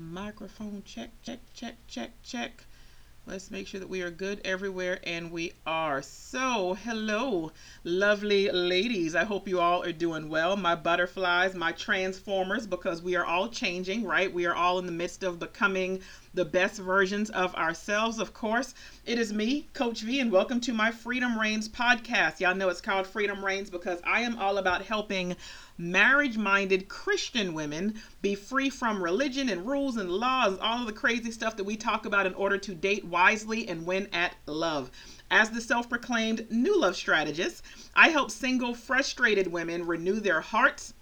Microphone check, check, check, check, check. Let's make sure that we are good everywhere, and we are. So, hello, lovely ladies. I hope you all are doing well. My butterflies, my transformers, because we are all changing, right? We are all in the midst of becoming the best versions of ourselves, of course. It is me, Coach V, and welcome to my Freedom Reigns podcast. Y'all know it's called Freedom Reigns because I am all about helping marriage minded Christian women be free from religion and rules and laws, all of the crazy stuff that we talk about in order to date wisely and win at love. As the self proclaimed new love strategist, I help single, frustrated women renew their hearts,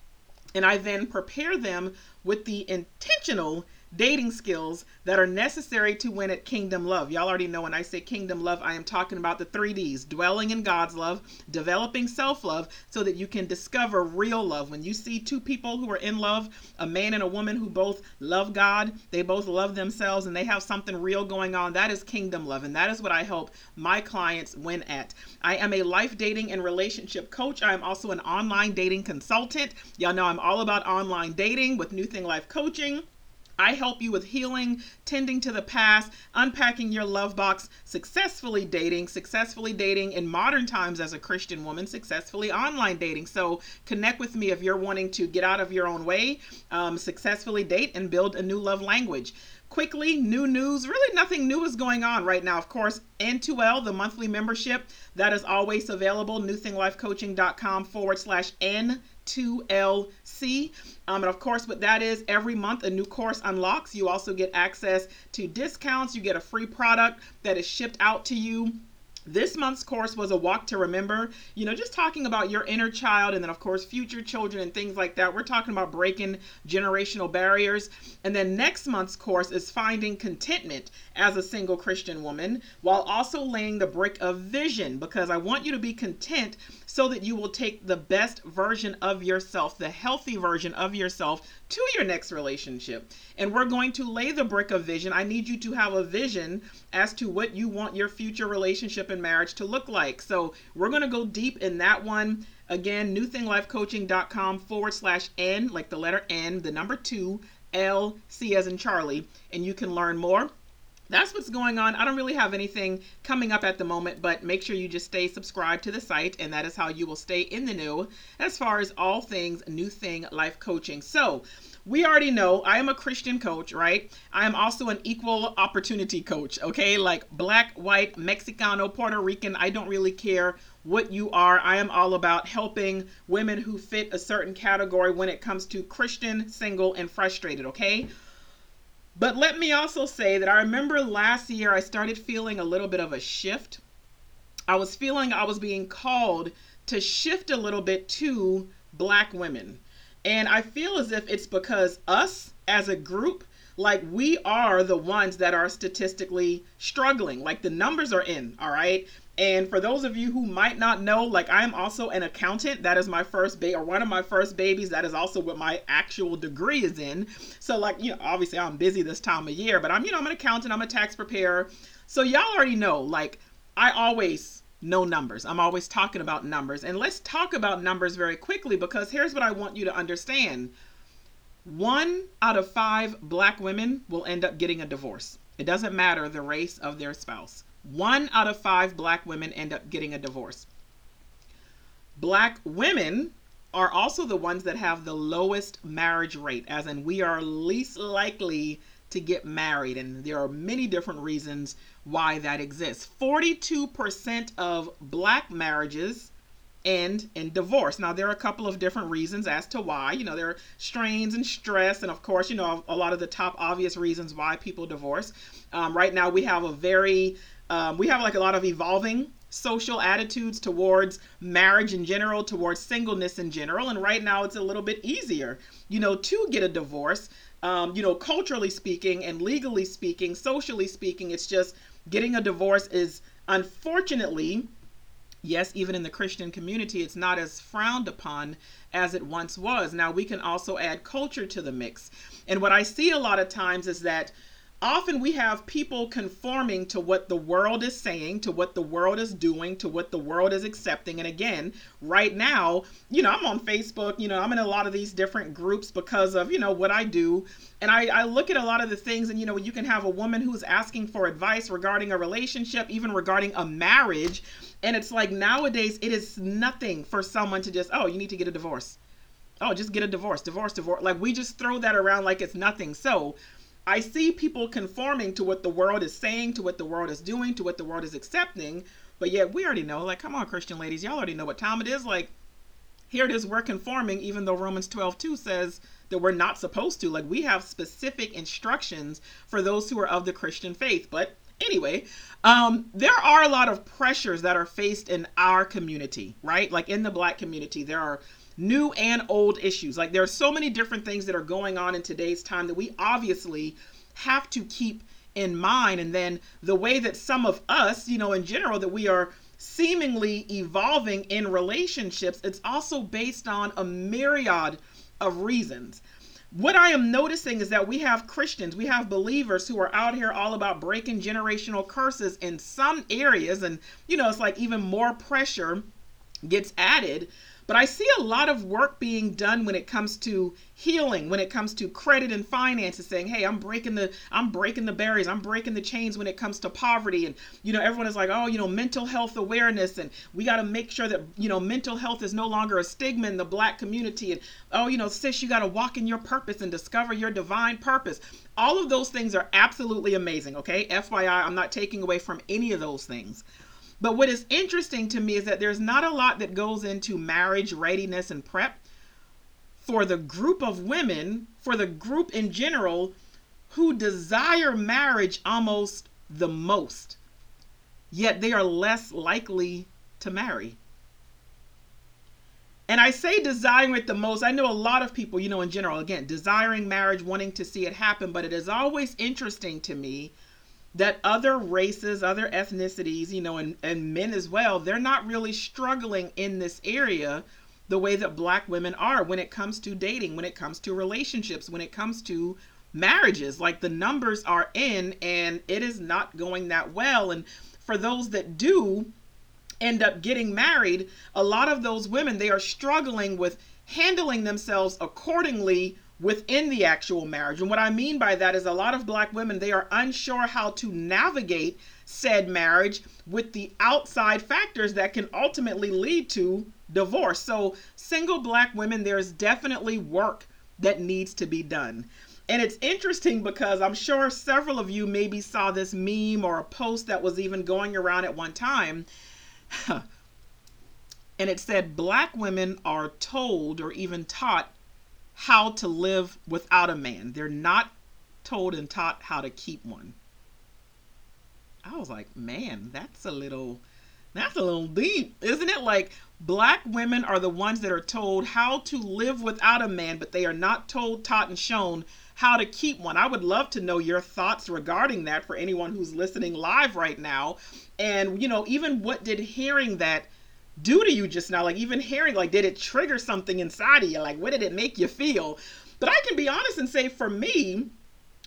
and I then prepare them with the intentional dating skills that are necessary to win at Kingdom Love. Y'all already know when I say Kingdom Love, I am talking about the three D's dwelling in God's love, developing self love, so that you can discover real love. When you see two people who are in love, a man and a woman who both love God, they both love themselves, and they have something real going on, that is Kingdom Love. And that is what I help my clients win at. I am a life dating and relationship coach. I am also an online dating consultant. Y'all know I'm all about online dating with New Thing Life Coaching. I help you with healing, tending to the past, unpacking your love box, successfully dating, successfully dating in modern times as a Christian woman, successfully online dating. So connect with me if you're wanting to get out of your own way, um, successfully date, and build a new love language quickly new news really nothing new is going on right now of course n2l the monthly membership that is always available newthinglifecoaching.com forward slash n2l um, and of course, what that is, every month a new course unlocks. You also get access to discounts. You get a free product that is shipped out to you this month's course was a walk to remember, you know, just talking about your inner child and then, of course, future children and things like that. We're talking about breaking generational barriers. And then next month's course is finding contentment as a single Christian woman while also laying the brick of vision because I want you to be content so that you will take the best version of yourself, the healthy version of yourself to your next relationship. And we're going to lay the brick of vision. I need you to have a vision as to what you want your future relationship and marriage to look like. So we're going to go deep in that one. Again, newthinglifecoaching.com forward slash N, like the letter N, the number two, L, C as in Charlie, and you can learn more that's what's going on. I don't really have anything coming up at the moment, but make sure you just stay subscribed to the site, and that is how you will stay in the know as far as all things new thing life coaching. So, we already know I am a Christian coach, right? I am also an equal opportunity coach, okay? Like black, white, Mexicano, Puerto Rican, I don't really care what you are. I am all about helping women who fit a certain category when it comes to Christian, single, and frustrated, okay? But let me also say that I remember last year I started feeling a little bit of a shift. I was feeling I was being called to shift a little bit to black women. And I feel as if it's because us as a group, like we are the ones that are statistically struggling. Like the numbers are in, all right? And for those of you who might not know, like I'm also an accountant. That is my first baby, or one of my first babies. That is also what my actual degree is in. So, like, you know, obviously I'm busy this time of year, but I'm, you know, I'm an accountant, I'm a tax preparer. So, y'all already know, like, I always know numbers. I'm always talking about numbers. And let's talk about numbers very quickly because here's what I want you to understand one out of five black women will end up getting a divorce. It doesn't matter the race of their spouse. One out of five black women end up getting a divorce. Black women are also the ones that have the lowest marriage rate, as in we are least likely to get married. And there are many different reasons why that exists. 42% of black marriages end in divorce. Now, there are a couple of different reasons as to why. You know, there are strains and stress, and of course, you know, a lot of the top obvious reasons why people divorce. Um, right now, we have a very um, we have like a lot of evolving social attitudes towards marriage in general, towards singleness in general. And right now, it's a little bit easier, you know, to get a divorce. Um, you know, culturally speaking and legally speaking, socially speaking, it's just getting a divorce is unfortunately yes, even in the Christian community, it's not as frowned upon as it once was. Now, we can also add culture to the mix. And what I see a lot of times is that often we have people conforming to what the world is saying, to what the world is doing, to what the world is accepting. And again, right now, you know, I'm on Facebook, you know, I'm in a lot of these different groups because of, you know, what I do. And I, I look at a lot of the things, and, you know, you can have a woman who's asking for advice regarding a relationship, even regarding a marriage. And it's like nowadays, it is nothing for someone to just, oh, you need to get a divorce. Oh, just get a divorce, divorce, divorce. Like we just throw that around like it's nothing. So, I see people conforming to what the world is saying, to what the world is doing, to what the world is accepting. But yet we already know, like, come on, Christian ladies, y'all already know what time it is. Like, here it is, we're conforming, even though Romans 12 2 says that we're not supposed to. Like, we have specific instructions for those who are of the Christian faith. But anyway, um, there are a lot of pressures that are faced in our community, right? Like in the black community, there are new and old issues. Like there are so many different things that are going on in today's time that we obviously have to keep in mind. And then the way that some of us, you know, in general, that we are seemingly evolving in relationships, it's also based on a myriad of reasons. What I am noticing is that we have Christians, we have believers who are out here all about breaking generational curses in some areas. And, you know, it's like even more pressure gets added but I see a lot of work being done when it comes to healing, when it comes to credit and finances, saying, "Hey, I'm breaking the I'm breaking the barriers, I'm breaking the chains when it comes to poverty." And you know, everyone is like, "Oh, you know, mental health awareness, and we got to make sure that you know mental health is no longer a stigma in the Black community." And oh, you know, sis, you got to walk in your purpose and discover your divine purpose. All of those things are absolutely amazing. Okay, FYI, I'm not taking away from any of those things. But what is interesting to me is that there's not a lot that goes into marriage readiness and prep for the group of women, for the group in general, who desire marriage almost the most, yet they are less likely to marry. And I say desiring it the most. I know a lot of people, you know, in general, again, desiring marriage, wanting to see it happen, but it is always interesting to me that other races, other ethnicities, you know, and, and men as well, they're not really struggling in this area the way that black women are when it comes to dating, when it comes to relationships, when it comes to marriages. Like the numbers are in and it is not going that well. And for those that do end up getting married, a lot of those women, they are struggling with handling themselves accordingly within the actual marriage. And what I mean by that is a lot of black women, they are unsure how to navigate said marriage with the outside factors that can ultimately lead to divorce. So, single black women, there's definitely work that needs to be done. And it's interesting because I'm sure several of you maybe saw this meme or a post that was even going around at one time. and it said, Black women are told or even taught how to live without a man. They're not told and taught how to keep one. I was like, man, that's a little that's a little deep, isn't it? Like black women are the ones that are told how to live without a man, but they are not told, taught, and shown how to keep one. I would love to know your thoughts regarding that for anyone who's listening live right now. And you know, even what did hearing that do to you just now? Like even hearing, like, did it trigger something inside of you? Like, what did it make you feel? But I can be honest and say, for me,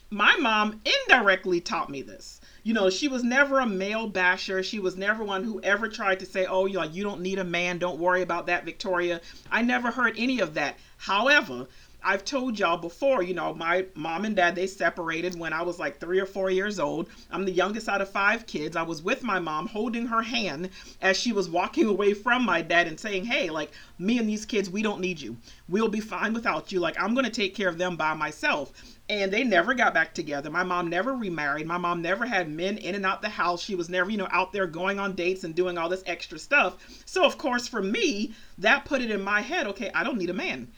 my mom indirectly taught me this. You know, she was never a male basher. She was never one who ever tried to say, "Oh, you like you don't need a man. Don't worry about that, Victoria." I never heard any of that. However, I've told y'all before, you know, my mom and dad, they separated when I was like three or four years old. I'm the youngest out of five kids. I was with my mom holding her hand as she was walking away from my dad and saying, Hey, like me and these kids, we don't need you. We'll be fine without you. Like I'm going to take care of them by myself. And they never got back together. My mom never remarried. My mom never had men in and out the house. She was never, you know, out there going on dates and doing all this extra stuff. So, of course, for me, that put it in my head okay, I don't need a man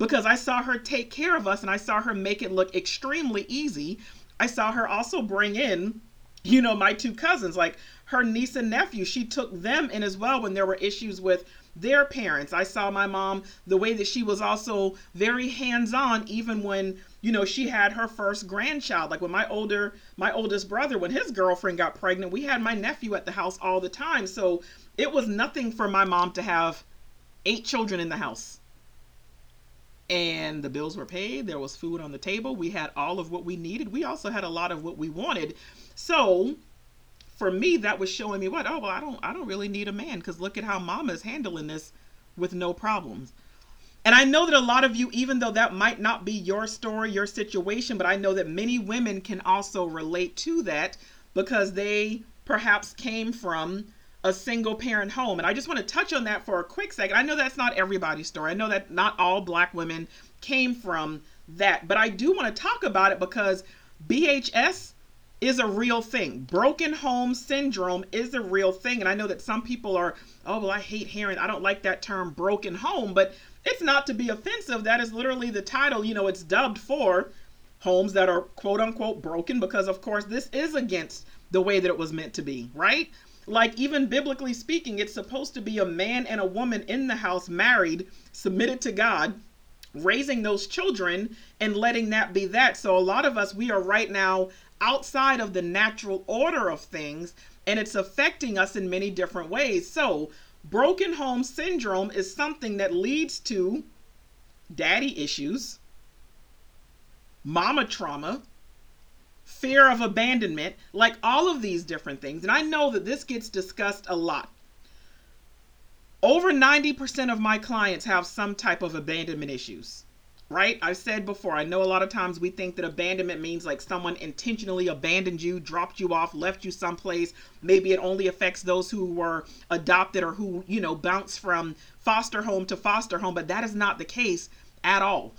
because I saw her take care of us and I saw her make it look extremely easy. I saw her also bring in, you know, my two cousins, like her niece and nephew. She took them in as well when there were issues with their parents. I saw my mom the way that she was also very hands-on even when, you know, she had her first grandchild. Like when my older my oldest brother when his girlfriend got pregnant, we had my nephew at the house all the time. So it was nothing for my mom to have eight children in the house and the bills were paid. There was food on the table. We had all of what we needed. We also had a lot of what we wanted. So for me, that was showing me what, oh well, I don't I don't really need a man because look at how mama's handling this with no problems. And I know that a lot of you, even though that might not be your story, your situation, but I know that many women can also relate to that because they perhaps came from a single parent home. And I just want to touch on that for a quick second. I know that's not everybody's story. I know that not all black women came from that, but I do want to talk about it because BHS is a real thing. Broken home syndrome is a real thing. And I know that some people are, oh, well, I hate hearing, I don't like that term broken home, but it's not to be offensive. That is literally the title. You know, it's dubbed for homes that are quote unquote broken because, of course, this is against the way that it was meant to be, right? Like, even biblically speaking, it's supposed to be a man and a woman in the house, married, submitted to God, raising those children and letting that be that. So, a lot of us, we are right now outside of the natural order of things, and it's affecting us in many different ways. So, broken home syndrome is something that leads to daddy issues, mama trauma, fear of abandonment, like all of these different things. And I know that this gets discussed a lot. Over 90% of my clients have some type of abandonment issues, right? I've said before, I know a lot of times we think that abandonment means like someone intentionally abandoned you, dropped you off, left you someplace. Maybe it only affects those who were adopted or who, you know, bounce from foster home to foster home, but that is not the case at all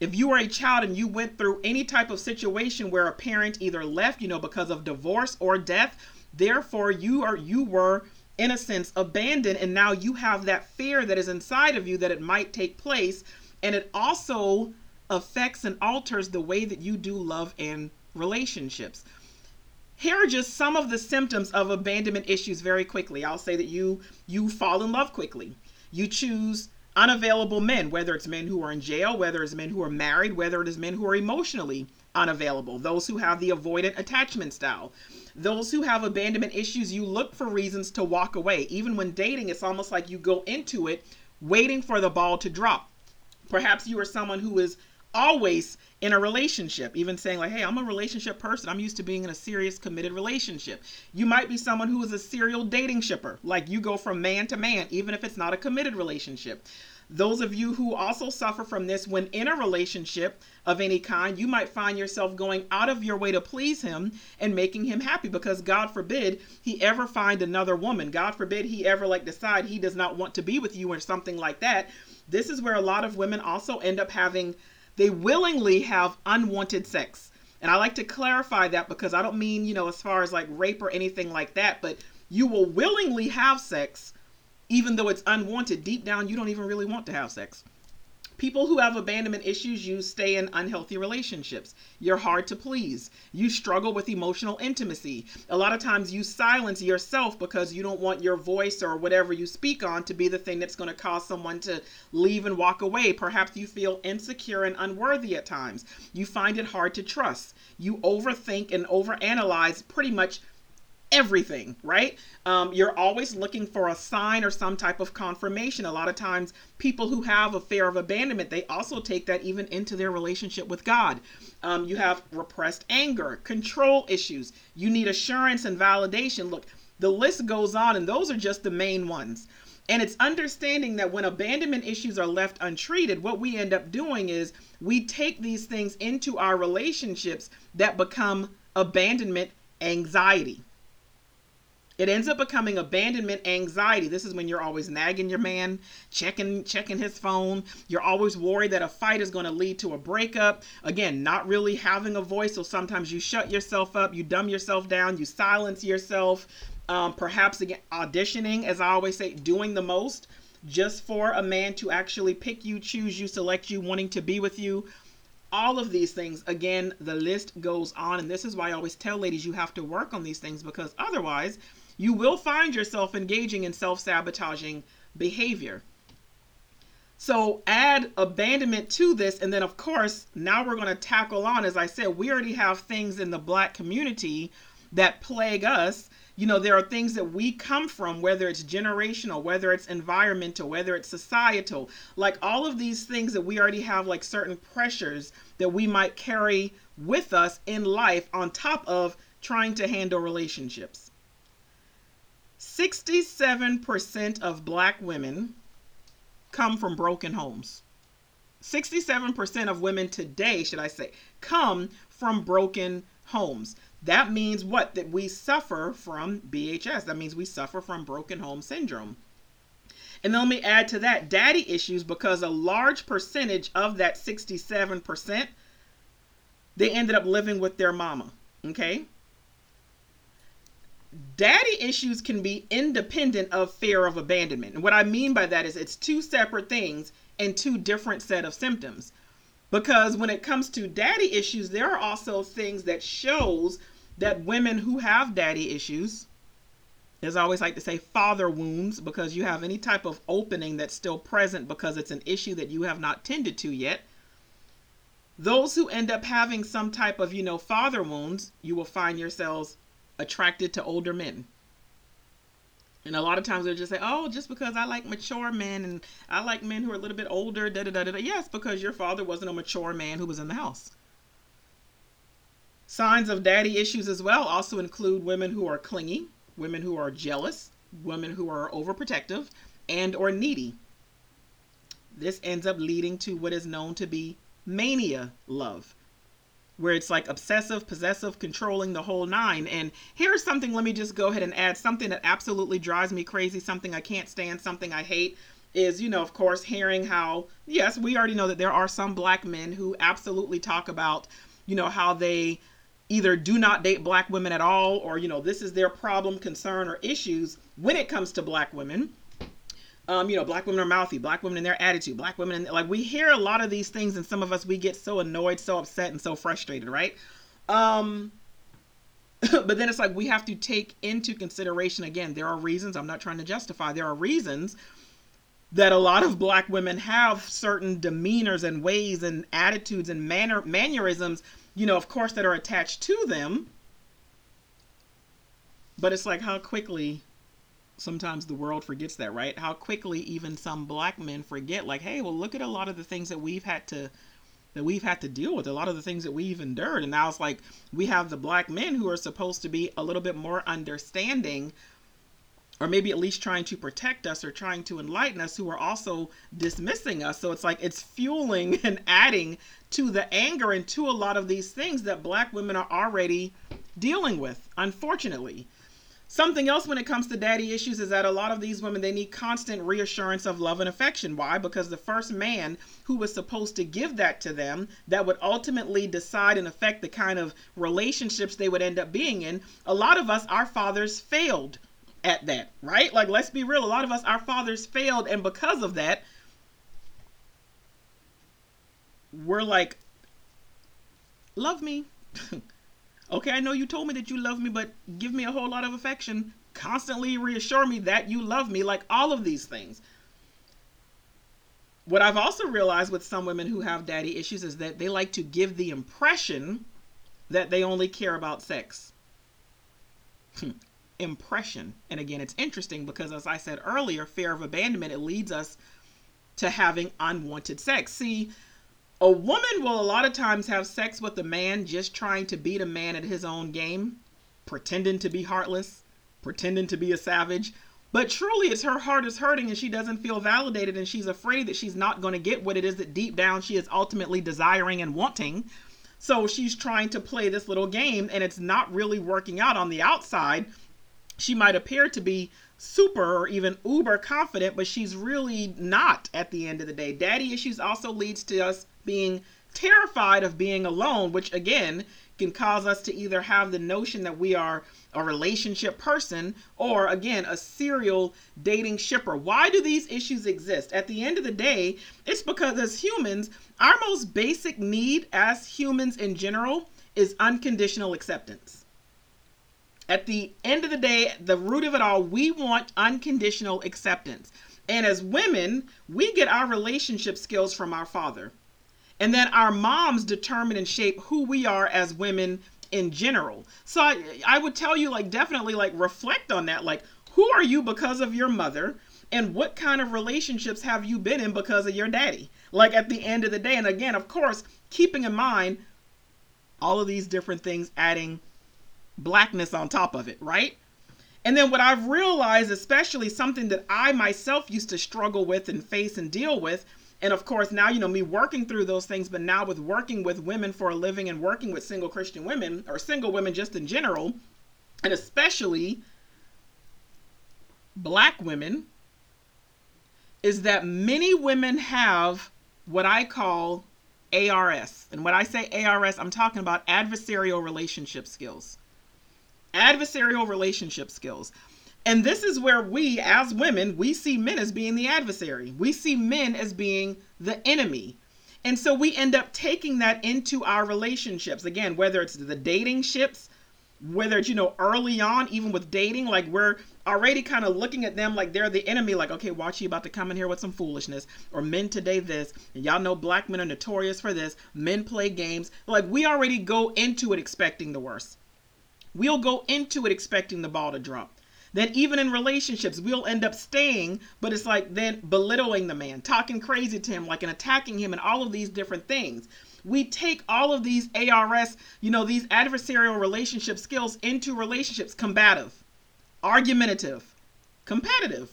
if you were a child and you went through any type of situation where a parent either left, you know, because of divorce or death, therefore you are you were in a sense abandoned and now you have that fear that is inside of you that it might take place and it also affects and alters the way that you do love and relationships. Here are just some of the symptoms of abandonment issues very quickly. I'll say that you you fall in love quickly. You choose unavailable men, whether it's men who are in jail, whether it's men who are married, whether it is men who are emotionally unavailable, those who have the avoidant attachment style, those who have abandonment issues, you look for reasons to walk away. Even when dating, it's almost like you go into it waiting for the ball to drop. Perhaps you are someone who is always in a relationship, even saying, like, hey, I'm a relationship person. I'm used to being in a serious, committed relationship. You might be someone who is a serial dating shipper, like you go from man to man, even if it's not a committed relationship. Those of you who also suffer from this when in a relationship of any kind, you might find yourself going out of your way to please him and making him happy because God forbid he ever find another woman. God forbid he ever like decide he does not want to be with you or something like that. This is where a lot of women also end up having they willingly have unwanted sex. And I like to clarify that because I don't mean, you know, as far as like rape or anything like that, but you will willingly have sex even though it's unwanted. Deep down, you don't even really want to have sex. People who have abandonment issues, you stay in unhealthy relationships. You're hard to please. You struggle with emotional intimacy. A lot of times you silence yourself because you don't want your voice or whatever you speak on to be the thing that's going to cause someone to leave and walk away. Perhaps you feel insecure and unworthy at times. You find it hard to trust. You overthink and overanalyze pretty much everything, right? Um, you're always looking for a sign or some type of confirmation. A lot of times, people who have a fear of abandonment, they also take that even into their relationship with God. Um, you have repressed anger, control issues. You need assurance and validation. Look, the list goes on, and those are just the main ones. And it's understanding that when abandonment issues are left untreated, what we end up doing is we take these things into our relationships that become abandonment anxiety. It ends up becoming abandonment anxiety. This is when you're always nagging your man, checking checking his phone. You're always worried that a fight is going to lead to a breakup. Again, not really having a voice, so sometimes you shut yourself up, you dumb yourself down, you silence yourself. Um, perhaps again auditioning, as I always say, doing the most just for a man to actually pick you, choose you, select you, wanting to be with you all of these things again the list goes on and this is why i always tell ladies you have to work on these things because otherwise you will find yourself engaging in self sabotaging behavior. So add abandonment to this. And then, of course, now we're going to tackle on, as I said, we already have things in the black community that plague us. You know, there are things that we come from, whether it's generational, whether it's environmental, whether it's societal, like all of these things that we already have, like certain pressures that we might carry with us in life on top of trying to handle relationships. 67% of black women come from broken homes. 67% of women today, should I say, come from broken homes. That means what? That we suffer from BHS. That means we suffer from broken home syndrome. And then let me add to that daddy issues because a large percentage of that 67%, they ended up living with their mama. Okay? Daddy issues can be independent of fear of abandonment. And what I mean by that is it's two separate things and two different set of symptoms. Because when it comes to daddy issues, there are also things that shows that women who have daddy issues, as I always like to say, father wounds, because you have any type of opening that's still present because it's an issue that you have not tended to yet. Those who end up having some type of, you know, father wounds, you will find yourselves attracted to older men. And a lot of times they'll just say, "Oh, just because I like mature men and I like men who are a little bit older." Da da da da. Yes, because your father wasn't a mature man who was in the house. Signs of daddy issues as well also include women who are clingy, women who are jealous, women who are overprotective, and or needy. This ends up leading to what is known to be mania love where it's like obsessive, possessive, controlling the whole nine. And here's something, let me just go ahead and add something that absolutely drives me crazy, something I can't stand, something I hate. Is, you know, of course, hearing how, yes, we already know that there are some black men who absolutely talk about, you know, how they either do not date black women at all, or, you know, this is their problem, concern, or issues when it comes to black women um, you know, black women are mouthy, black women in their attitude, black women, and like we hear a lot of these things, and some of us we get so annoyed, so upset, and so frustrated, right? Um, but then it's like we have to take into consideration again, there are reasons, I'm not trying to justify, there are reasons that a lot of black women have certain demeanors and ways and attitudes and manner mannerisms, you know, of course, that are attached to them. But it's like how quickly sometimes the world forgets that, right? How quickly even some black men forget, like, hey, well, look at a lot of the things that we've had to that we've had to deal with, a lot of the things that we've endured. And now it's like we have the black men who are supposed to be a little bit more understanding, or maybe at least trying to protect us or trying to enlighten us, who are also dismissing us. So it's like it's fueling and adding to the anger and to a lot of these things that black women are already dealing with, unfortunately. Something else when it comes to daddy issues is that a lot of these women they need constant reassurance of love and affection. Why? Because the first man who was supposed to give that to them that would ultimately decide and affect the kind of relationships they would end up being in, a lot of us our fathers failed at that, right? Like let's be real, a lot of us our fathers failed and because of that we're like love me. Okay, I know you told me that you love me, but give me a whole lot of affection. Constantly reassure me that you love me, like all of these things. What I've also realized with some women who have daddy issues is that they like to give the impression that they only care about sex. Hmm. impression. And again, it's interesting because, as I said earlier, fear of abandonment, it leads us to having unwanted sex. See, a woman will a lot of times have sex with a man just trying to beat a man at his own game, pretending to be heartless, pretending to be a savage. But truly, it's her heart is hurting and she doesn't feel validated and she's afraid that she's not going to get what it is that deep down she is ultimately desiring and wanting. So she's trying to play this little game and it's not really working out on the outside. She might appear to be super or even uber confident, but she's really not at the end of the day. Daddy issues also leads to us being terrified of being alone, which again can cause us to either have the notion that we are a relationship person or again a serial dating shipper. Why do these issues exist? At the end of the day, it's because as humans, our most basic need as humans in general is unconditional acceptance. At the end of the day, the root of it all, we want unconditional acceptance. And as women, we get our relationship skills from our father. And then our moms determine and shape who we are as women in general. So I, I would tell you, like, definitely, like, reflect on that. Like, who are you because of your mother? And what kind of relationships have you been in because of your daddy? Like, at the end of the day. And again, of course, keeping in mind all of these different things adding blackness on top of it, right? And then what I've realized, especially something that I myself used to struggle with and face and deal with, and of course now you know me working through those things, but now with working with women for a living and working with single Christian women or single women just in general, and especially black women, is that many women have what I call ARS. And when I say ARS, I'm talking about adversarial relationship skills adversarial relationship skills. And this is where we, as women, we see men as being the adversary. We see men as being the enemy. And so we end up taking that into our relationships. Again, whether it's the dating ships, whether it's, you know, early on, even with dating, like we're already kind of looking at them like they're the enemy, like, okay, watch you about to come in here with some foolishness. Or men today this. And y'all know black men are notorious for this. Men play games. Like we already go into it expecting the worst. We'll go into it expecting the ball to drop. Then, even in relationships, we'll end up staying, but it's like then belittling the man, talking crazy to him, like and attacking him, and all of these different things. We take all of these ARS, you know, these adversarial relationship skills into relationships. Combative, argumentative, competitive.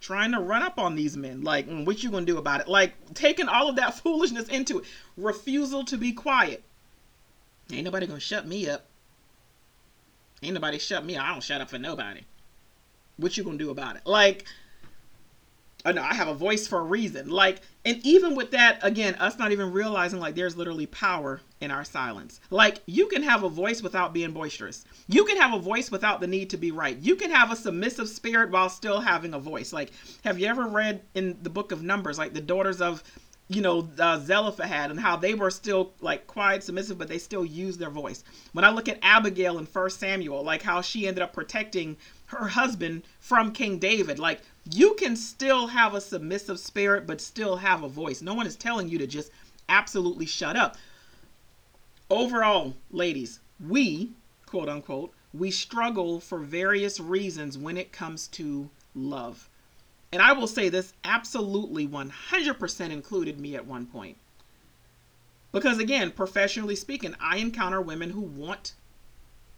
Trying to run up on these men. Like mm, what you gonna do about it? Like taking all of that foolishness into it. Refusal to be quiet. Ain't nobody gonna shut me up Ain't nobody shut me. I don't shut up for nobody. What you gonna do about it? Like, oh no, I have a voice for a reason. Like, and even with that, again, us not even realizing like there's literally power in our silence. Like, you can have a voice without being boisterous. You can have a voice without the need to be right. You can have a submissive spirit while still having a voice. Like, have you ever read in the book of Numbers, like the daughters of you know, uh, Zelophehad and how they were still like quiet, submissive, but they still used their voice. When I look at Abigail in First Samuel, like how she ended up protecting her husband from King David, like you can still have a submissive spirit, but still have a voice. No one is telling you to just absolutely shut up. Overall, ladies, we, quote unquote, we struggle for various reasons when it comes to love. And I will say this absolutely 100% included me at one point. Because again, professionally speaking, I encounter women who want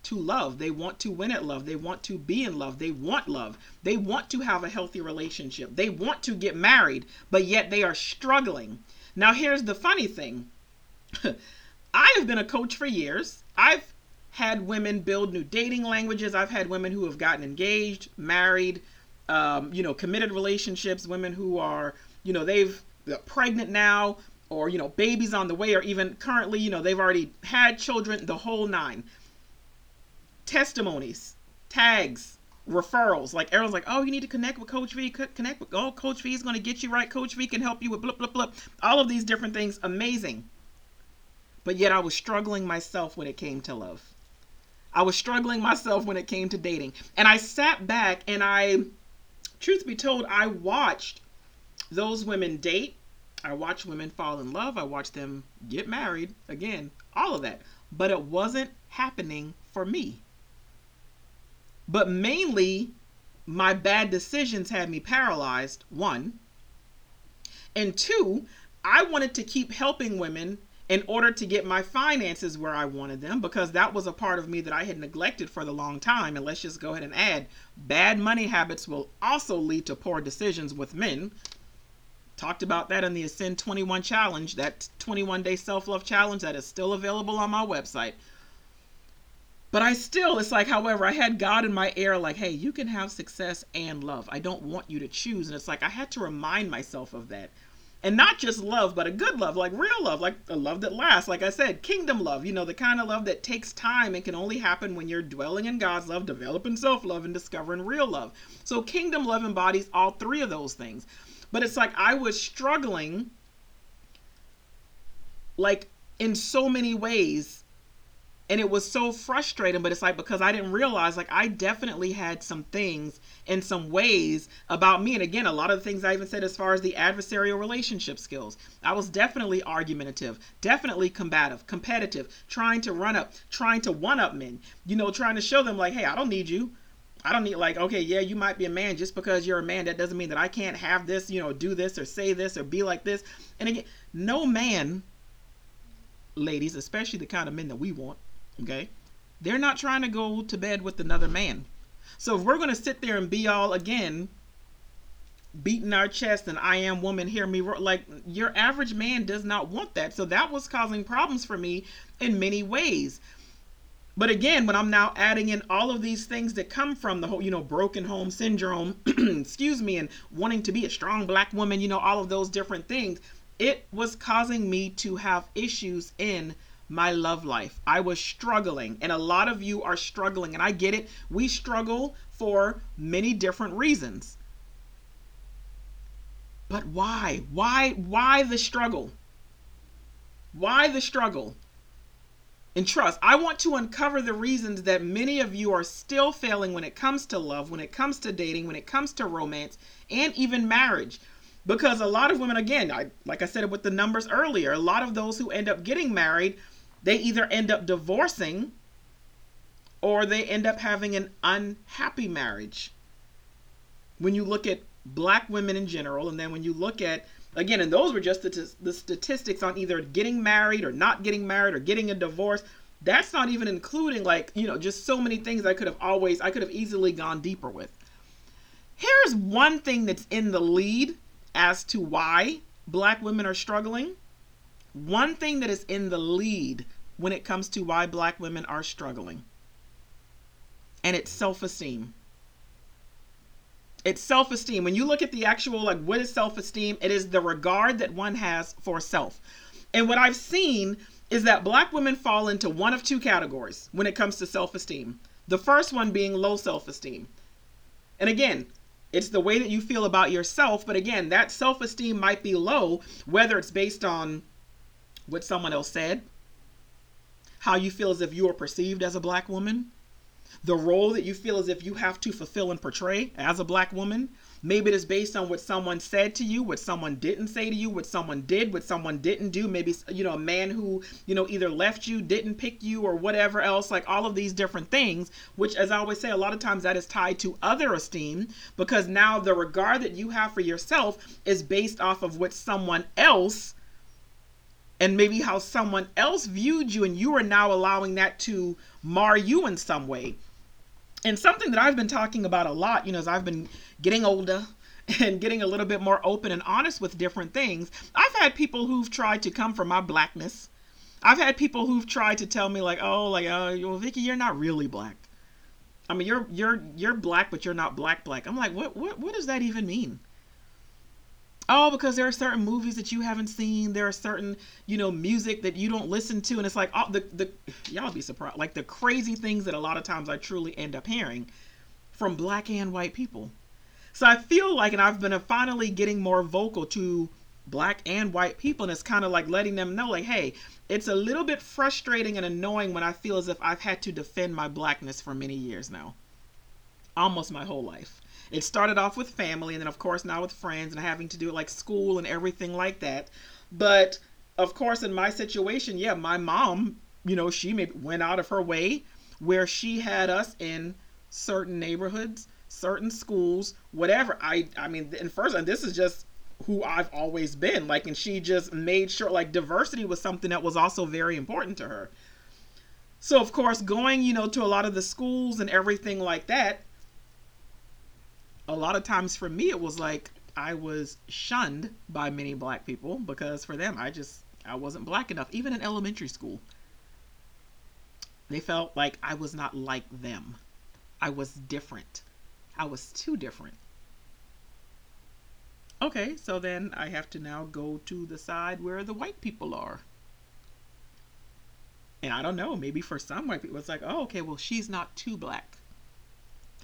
to love. They want to win at love. They want to be in love. They want love. They want to have a healthy relationship. They want to get married, but yet they are struggling. Now, here's the funny thing I have been a coach for years. I've had women build new dating languages. I've had women who have gotten engaged, married, um, you know, committed relationships, women who are, you know, they've pregnant now, or you know, babies on the way, or even currently, you know, they've already had children, the whole nine. Testimonies, tags, referrals. Like everyone's like, oh, you need to connect with Coach V. Connect with oh, Coach V is going to get you right. Coach V can help you with blah blah blah. All of these different things, amazing. But yet I was struggling myself when it came to love. I was struggling myself when it came to dating. And I sat back and I truth be told, I watched those women date. I watched women fall in love. I watched them get married. Again, all of that. But it wasn't happening for me. But mainly, my bad decisions had me paralyzed, one. And two, I wanted to keep helping women in order to get my finances where I wanted them because that was a part of me that I had neglected for the long time. And let's just go ahead and add bad money habits will also lead to poor decisions with men. Talked about that in the Ascend 21 challenge, that 21 day self love challenge that is still available on my website. But I still, it's like, however, I had God in my ear, like, hey, you can have success and love. I don't want you to choose. And it's like, I had to remind myself of that and not just love but a good love like real love like a love that lasts. Like i said kingdom love you know the kind of love that takes time and can only happen when you're dwelling in god's love developing self-love and discovering real love. So kingdom love embodies all three of those things. But it's like i was struggling like in so many ways and it was so frustrating but it's like because i didn't realize like i definitely had some things in some ways about me. And again a lot of the things i even said as far as the adversarial relationship skills i was definitely argumentative definitely combative competitive trying to run up trying to one up men you know trying to show them like hey i don't need you. I don't need like okay, yeah, you might be a man. Just because you're a man that doesn't mean that I can't have this, you know, do this or say this or be like this. And again, no man ladies, especially the kind of men that we want, okay? They're not trying to go to bed with another man. So if we're going to sit there and be all again beating our chest and I am woman hear me like your average man does not want that. So that was causing problems for me in many ways. But again, when I'm now adding in all of these things that come from the whole, you know, broken home syndrome, excuse me, and wanting to be a strong black woman, you know, all of those different things, it was causing me to have issues in my love life. I was struggling, and a lot of you are struggling, and I get it. We struggle for many different reasons. But why? Why why the struggle? Why the struggle? And trust, I want to uncover the reasons that many of you are still failing when it comes to love, when it comes to dating, when it comes to romance, and even marriage because a lot of women again I, like i said with the numbers earlier a lot of those who end up getting married they either end up divorcing or they end up having an unhappy marriage. When you look at black women in general and then when you look at again and those were just the, the statistics on either getting married or not getting married or getting a divorce that's not even including like you know just so many things i could have always i could have easily gone deeper with. Here's one thing that's in the lead as to why black women are struggling, one thing that is in the lead when it comes to why black women are struggling, and it's self esteem. It's self esteem. When you look at the actual, like, what is self esteem? It is the regard that one has for self. And what I've seen is that black women fall into one of two categories when it comes to self esteem. The first one being low self esteem. And again, it's the way that you feel about yourself. But again, that self esteem might be low, whether it's based on what someone else said, how you feel as if you are perceived as a black woman, the role that you feel as if you have to fulfill and portray as a black woman. Maybe it is based on what someone said to you, what someone didn't say to you, what someone did, what someone didn't do. Maybe, you know, a man who, you know, either left you, didn't pick you, or whatever else, like all of these different things, which, as I always say, a lot of times that is tied to other esteem because now the regard that you have for yourself is based off of what someone else and maybe how someone else viewed you and you are now allowing that to mar you in some way and something that I've been talking about a lot, you know, as I've been getting older and getting a little bit more open and honest with different things, I've had people who've tried to come for my blackness. I've had people who've tried to tell me like, "Oh, like, uh, well, Vicky, you're not really black." I mean, you're you're you're black, but you're not black black. I'm like, what what what does that even mean? Oh because there are certain movies that you haven't seen. There are certain you know music that you don't listen to. And it's like oh the the y'all be surprised. Like the crazy things that a lot of times i truly end up hearing from black and white people. So i feel like and i've been finally getting more vocal to black and white people. And it's kind of like letting them know like hey it's a little bit frustrating and annoying when i feel as if i've had to defend my blackness for many years now. Almost my whole life it started off with family and then of course now with friends and having to do like school and everything like that. But of course in my situation yeah my mom you know she maybe went out of her way where she had us in certain neighborhoods certain schools whatever. I i mean in first and this is just who i've always been like and she just made sure like diversity was something that was also very important to her. So of course going you know to a lot of the schools and everything like that a lot of times for me it was like I was shunned by many black people because for them I just I wasn't black enough even in elementary school. They felt like I was not like them. I was different. I was too different. Okay, so then I have to now go to the side where the white people are. And I don't know, maybe for some white people it's like, oh, okay, well, she's not too black.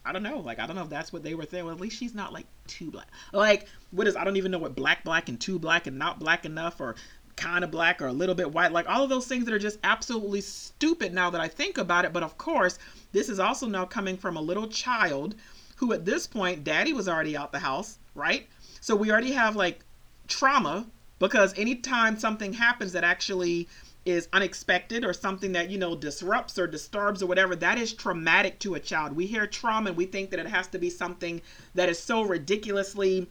I don't know. Like I don't know if that's what they were saying. Well, at least she's not like too black. Like what is? I don't even know what black, black, and too black and not black enough or kind of black or a little bit white, like all of those things that are just absolutely stupid now that I think about it. But of course, this is also now coming from a little child who at this point, daddy was already out the house, right? So we already have like trauma because anytime something happens that actually is unexpected or something that you know disrupts or disturbs or whatever that is traumatic to a child. We hear trauma and we think that it has to be something that is so ridiculously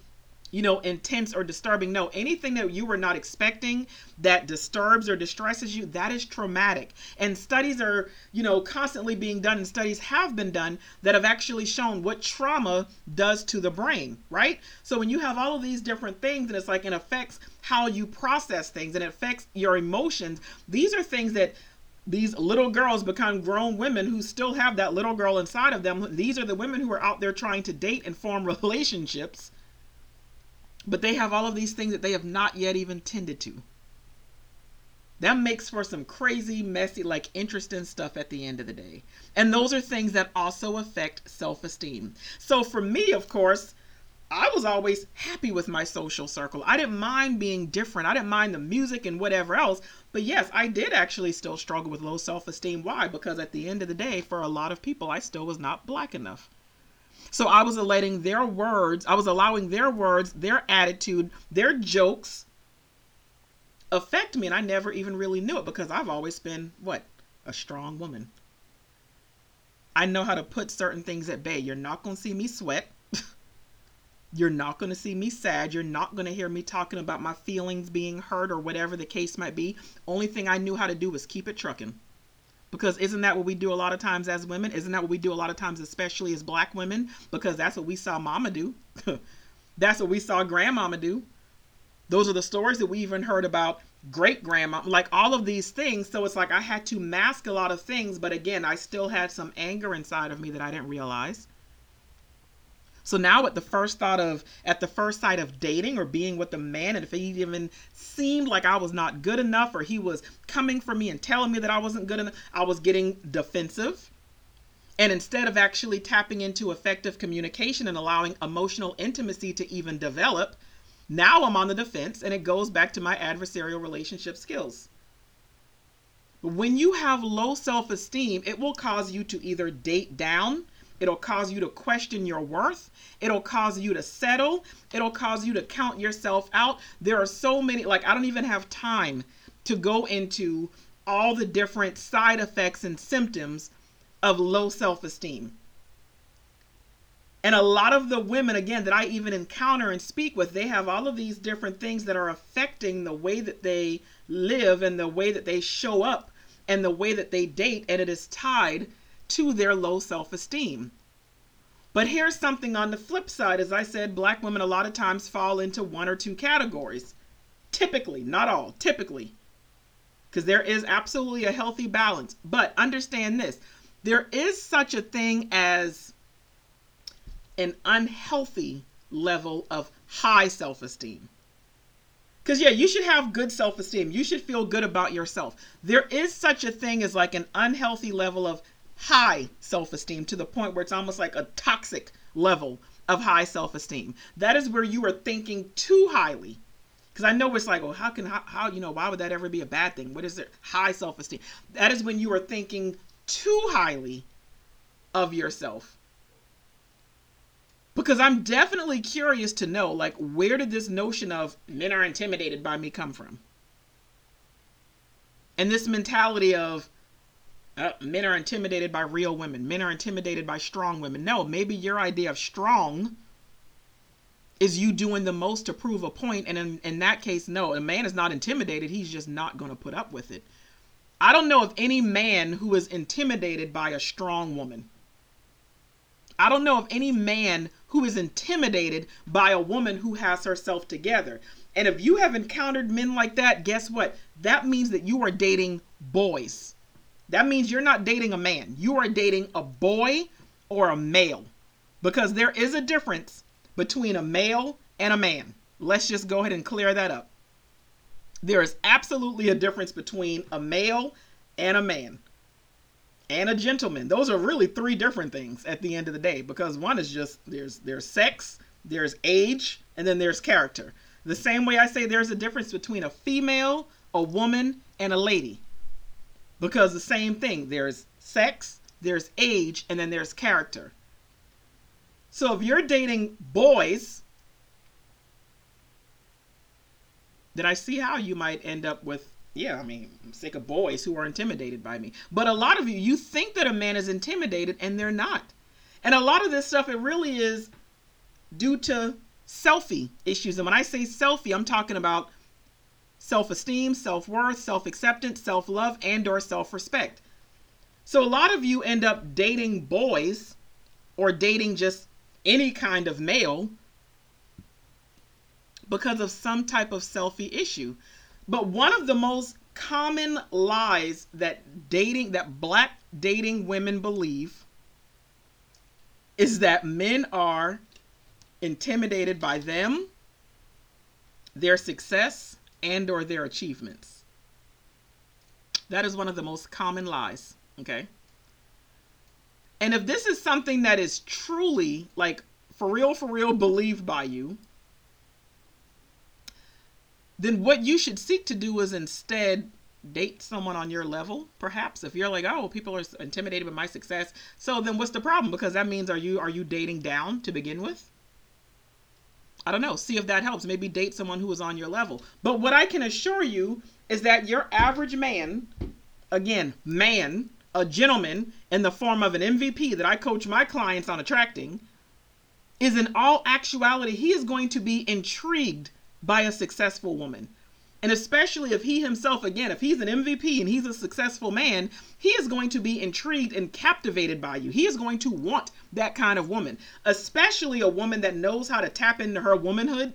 you know, intense or disturbing. No, anything that you were not expecting that disturbs or distresses you, that is traumatic. And studies are, you know, constantly being done, and studies have been done that have actually shown what trauma does to the brain, right? So when you have all of these different things, and it's like it affects how you process things and it affects your emotions, these are things that these little girls become grown women who still have that little girl inside of them. These are the women who are out there trying to date and form relationships but they have all of these things that they have not yet even tended to. That makes for some crazy, messy, like interesting stuff at the end of the day. And those are things that also affect self esteem. So for me, of course, I was always happy with my social circle. I didn't mind being different. I didn't mind the music and whatever else. But yes, I did actually still struggle with low self esteem. Why? Because at the end of the day, for a lot of people, I still was not black enough. So I was letting their words, I was allowing their words, their attitude, their jokes affect me. And I never even really knew it because I've always been what? A strong woman. I know how to put certain things at bay. You're not going to see me sweat. You're not going to see me sad. You're not going to hear me talking about my feelings being hurt or whatever the case might be. Only thing I knew how to do was keep it trucking. Because isn't that what we do a lot of times as women? Isn't that what we do a lot of times, especially as black women? Because that's what we saw mama do. that's what we saw grandmama do. Those are the stories that we even heard about great grandma, like all of these things. So it's like I had to mask a lot of things, but again, I still had some anger inside of me that I didn't realize. So now at the first thought of at the first sight of dating or being with a man, and if he even seemed like I was not good enough or he was coming for me and telling me that I wasn't good enough, I was getting defensive. And instead of actually tapping into effective communication and allowing emotional intimacy to even develop, now I'm on the defense and it goes back to my adversarial relationship skills. When you have low self esteem, it will cause you to either date down It'll cause you to question your worth. It'll cause you to settle. It'll cause you to count yourself out. There are so many, like, I don't even have time to go into all the different side effects and symptoms of low self esteem. And a lot of the women, again, that I even encounter and speak with, they have all of these different things that are affecting the way that they live and the way that they show up and the way that they date. And it is tied to their low self esteem. But here's something on the flip side. As I said, black women a lot of times fall into one or two categories. Typically, not all, typically. Because there is absolutely a healthy balance. But understand this there is such a thing as an unhealthy level of high self esteem. Because, yeah, you should have good self esteem. You should feel good about yourself. There is such a thing as like an unhealthy level of high self esteem to the point where it's almost like a toxic level of high self esteem. That is where you are thinking too highly. Because I know it's like, oh, how can, how, how, you know, why would that ever be a bad thing? What is it? High self esteem. That is when you are thinking too highly of yourself. Because I'm definitely curious to know, like, where did this notion of men are intimidated by me come from? And this mentality of, uh, men are intimidated by real women. Men are intimidated by strong women. No, maybe your idea of strong is you doing the most to prove a point. And in, in that case, no, a man is not intimidated. He's just not going to put up with it. I don't know of any man who is intimidated by a strong woman. I don't know of any man who is intimidated by a woman who has herself together. And if you have encountered men like that, guess what? That means that you are dating boys. That means you're not dating a man. You are dating a boy or a male. Because there is a difference between a male and a man. Let's just go ahead and clear that up. There is absolutely a difference between a male and a man and a gentleman. Those are really three different things at the end of the day because one is just there's there's sex, there's age, and then there's character. The same way I say there's a difference between a female, a woman, and a lady. Because the same thing, there's sex, there's age, and then there's character. So if you're dating boys, then I see how you might end up with, yeah, I mean, I'm sick of boys who are intimidated by me. But a lot of you, you think that a man is intimidated and they're not. And a lot of this stuff, it really is due to selfie issues. And when I say selfie, I'm talking about self-esteem, self-worth, self-acceptance, self-love, and or self-respect. So a lot of you end up dating boys or dating just any kind of male because of some type of selfie issue. But one of the most common lies that dating that black dating women believe is that men are intimidated by them, their success, and or their achievements. That is one of the most common lies, okay? And if this is something that is truly like for real for real believed by you, then what you should seek to do is instead date someone on your level perhaps if you're like oh people are intimidated by my success so then what's the problem because that means are you are you dating down to begin with i don't know see if that helps maybe date someone who is on your level but what i can assure you is that your average man again man a gentleman in the form of an mvp that i coach my clients on attracting is in all actuality he is going to be intrigued by a successful woman. And especially if he himself, again, if he's an MVP and he's a successful man, he is going to be intrigued and captivated by you. He is going to want that kind of woman, especially a woman that knows how to tap into her womanhood,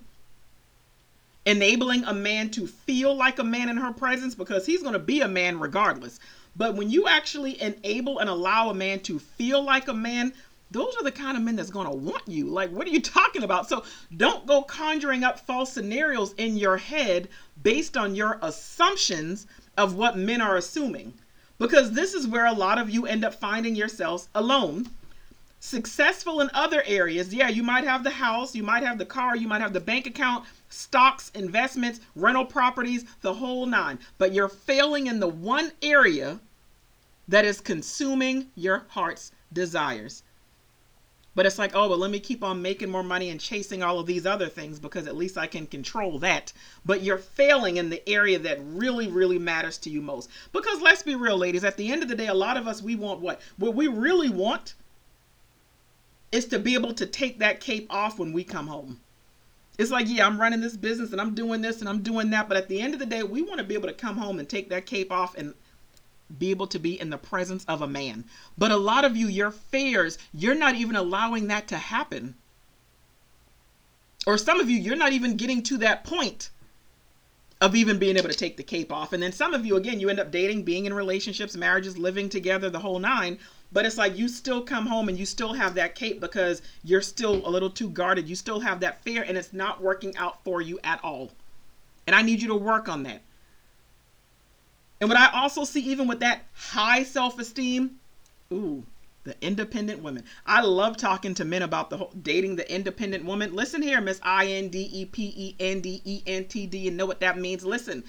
enabling a man to feel like a man in her presence because he's going to be a man regardless. But when you actually enable and allow a man to feel like a man, those are the kind of men that's going to want you. Like, what are you talking about? So don't go conjuring up false scenarios in your head based on your assumptions of what men are assuming. Because this is where a lot of you end up finding yourselves alone. Successful in other areas. Yeah, you might have the house, you might have the car, you might have the bank account, stocks, investments, rental properties, the whole nine. But you're failing in the one area that is consuming your heart's desires. But it's like, oh, well, let me keep on making more money and chasing all of these other things because at least I can control that. But you're failing in the area that really, really matters to you most. Because let's be real, ladies, at the end of the day, a lot of us, we want what? What we really want is to be able to take that cape off when we come home. It's like, yeah, I'm running this business and I'm doing this and I'm doing that. But at the end of the day, we want to be able to come home and take that cape off and be able to be in the presence of a man. But a lot of you, your fears, you're not even allowing that to happen. Or some of you, you're not even getting to that point of even being able to take the cape off. And then some of you, again, you end up dating, being in relationships, marriages, living together, the whole nine. But it's like you still come home and you still have that cape because you're still a little too guarded. You still have that fear and it's not working out for you at all. And I need you to work on that. And what I also see, even with that high self esteem, ooh, the independent women. I love talking to men about the whole dating the independent woman. Listen here, Miss I N D E P E N D E N T D. You know what that means? Listen,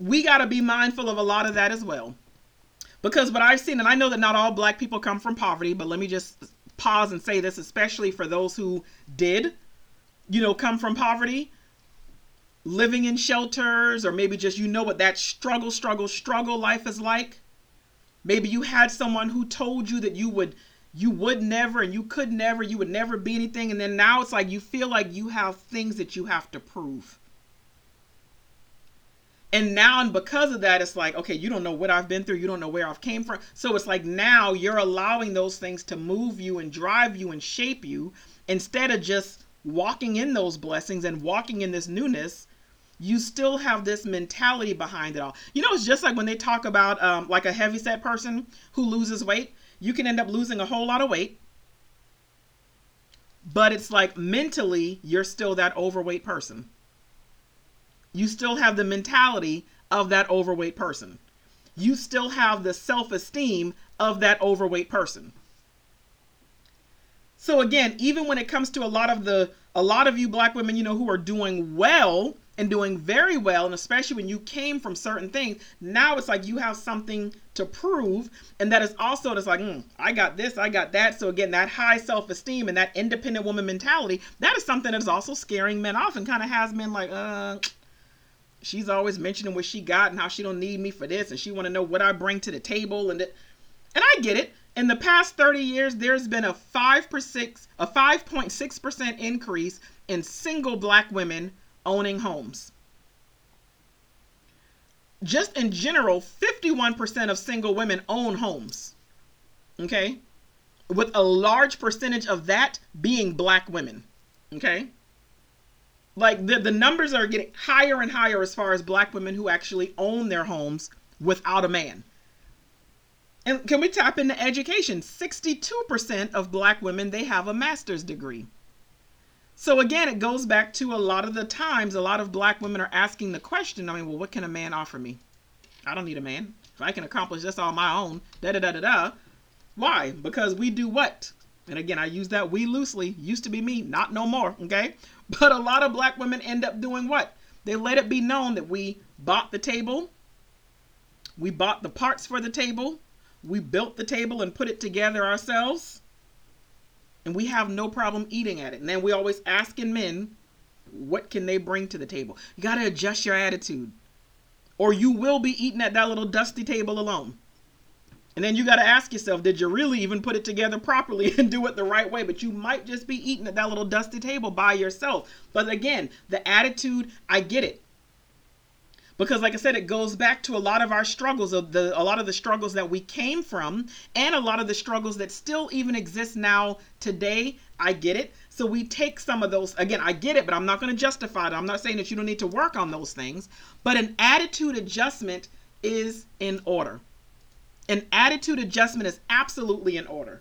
we got to be mindful of a lot of that as well. Because what I've seen, and I know that not all black people come from poverty, but let me just pause and say this, especially for those who did, you know, come from poverty living in shelters, or maybe just you know what that struggle, struggle, struggle life is like. Maybe you had someone who told you that you would you would never and you could never, you would never be anything and then now it's like you feel like you have things that you have to prove. And now and because of that it's like okay, you don't know what I've been through, you don't know where I've came from. So it's like now you're allowing those things to move you and drive you and shape you instead of just walking in those blessings and walking in this newness you still have this mentality behind it all. You know, it's just like when they talk about um, like a heavy set person who loses weight, you can end up losing a whole lot of weight. But it's like mentally, you're still that overweight person. You still have the mentality of that overweight person. You still have the self esteem of that overweight person. So again, even when it comes to a lot of the a lot of you black women, you know, who are doing well and doing very well, and especially when you came from certain things, now it's like you have something to prove, and that is also it's like, mm, I got this, I got that. So again, that high self-esteem and that independent woman mentality, that is something that is also scaring men off and kind of has men like, uh, she's always mentioning what she got and how she don't need me for this, and she want to know what I bring to the table, and it, and I get it. In the past 30 years, there's been a five percent, a 5.6 percent increase in single black women owning homes. Just in general, 51% of single women own homes. Okay? With a large percentage of that being black women. Okay? Like the, the numbers are getting higher and higher as far as black women who actually own their homes without a man. And can we tap into education? 62% of black women they have a master's degree. So again, it goes back to a lot of the times a lot of black women are asking the question, I mean, well, what can a man offer me? I don't need a man. If I can accomplish this on my own, da da da da da. Why? Because we do what? And again, I use that we loosely. Used to be me, not no more, okay? But a lot of black women end up doing what? They let it be known that we bought the table, we bought the parts for the table, we built the table and put it together ourselves and we have no problem eating at it. And then we always asking men, what can they bring to the table? You got to adjust your attitude, or you will be eating at that little dusty table alone. And then you got to ask yourself, did you really even put it together properly and do it the right way? But you might just be eating at that little dusty table by yourself. But again, the attitude, I get it because like i said it goes back to a lot of our struggles of the a lot of the struggles that we came from and a lot of the struggles that still even exist now today. I get it. So we take some of those again i get it but i'm not going to justify it. I'm not saying that you don't need to work on those things but an attitude adjustment is in order. An attitude adjustment is absolutely in order.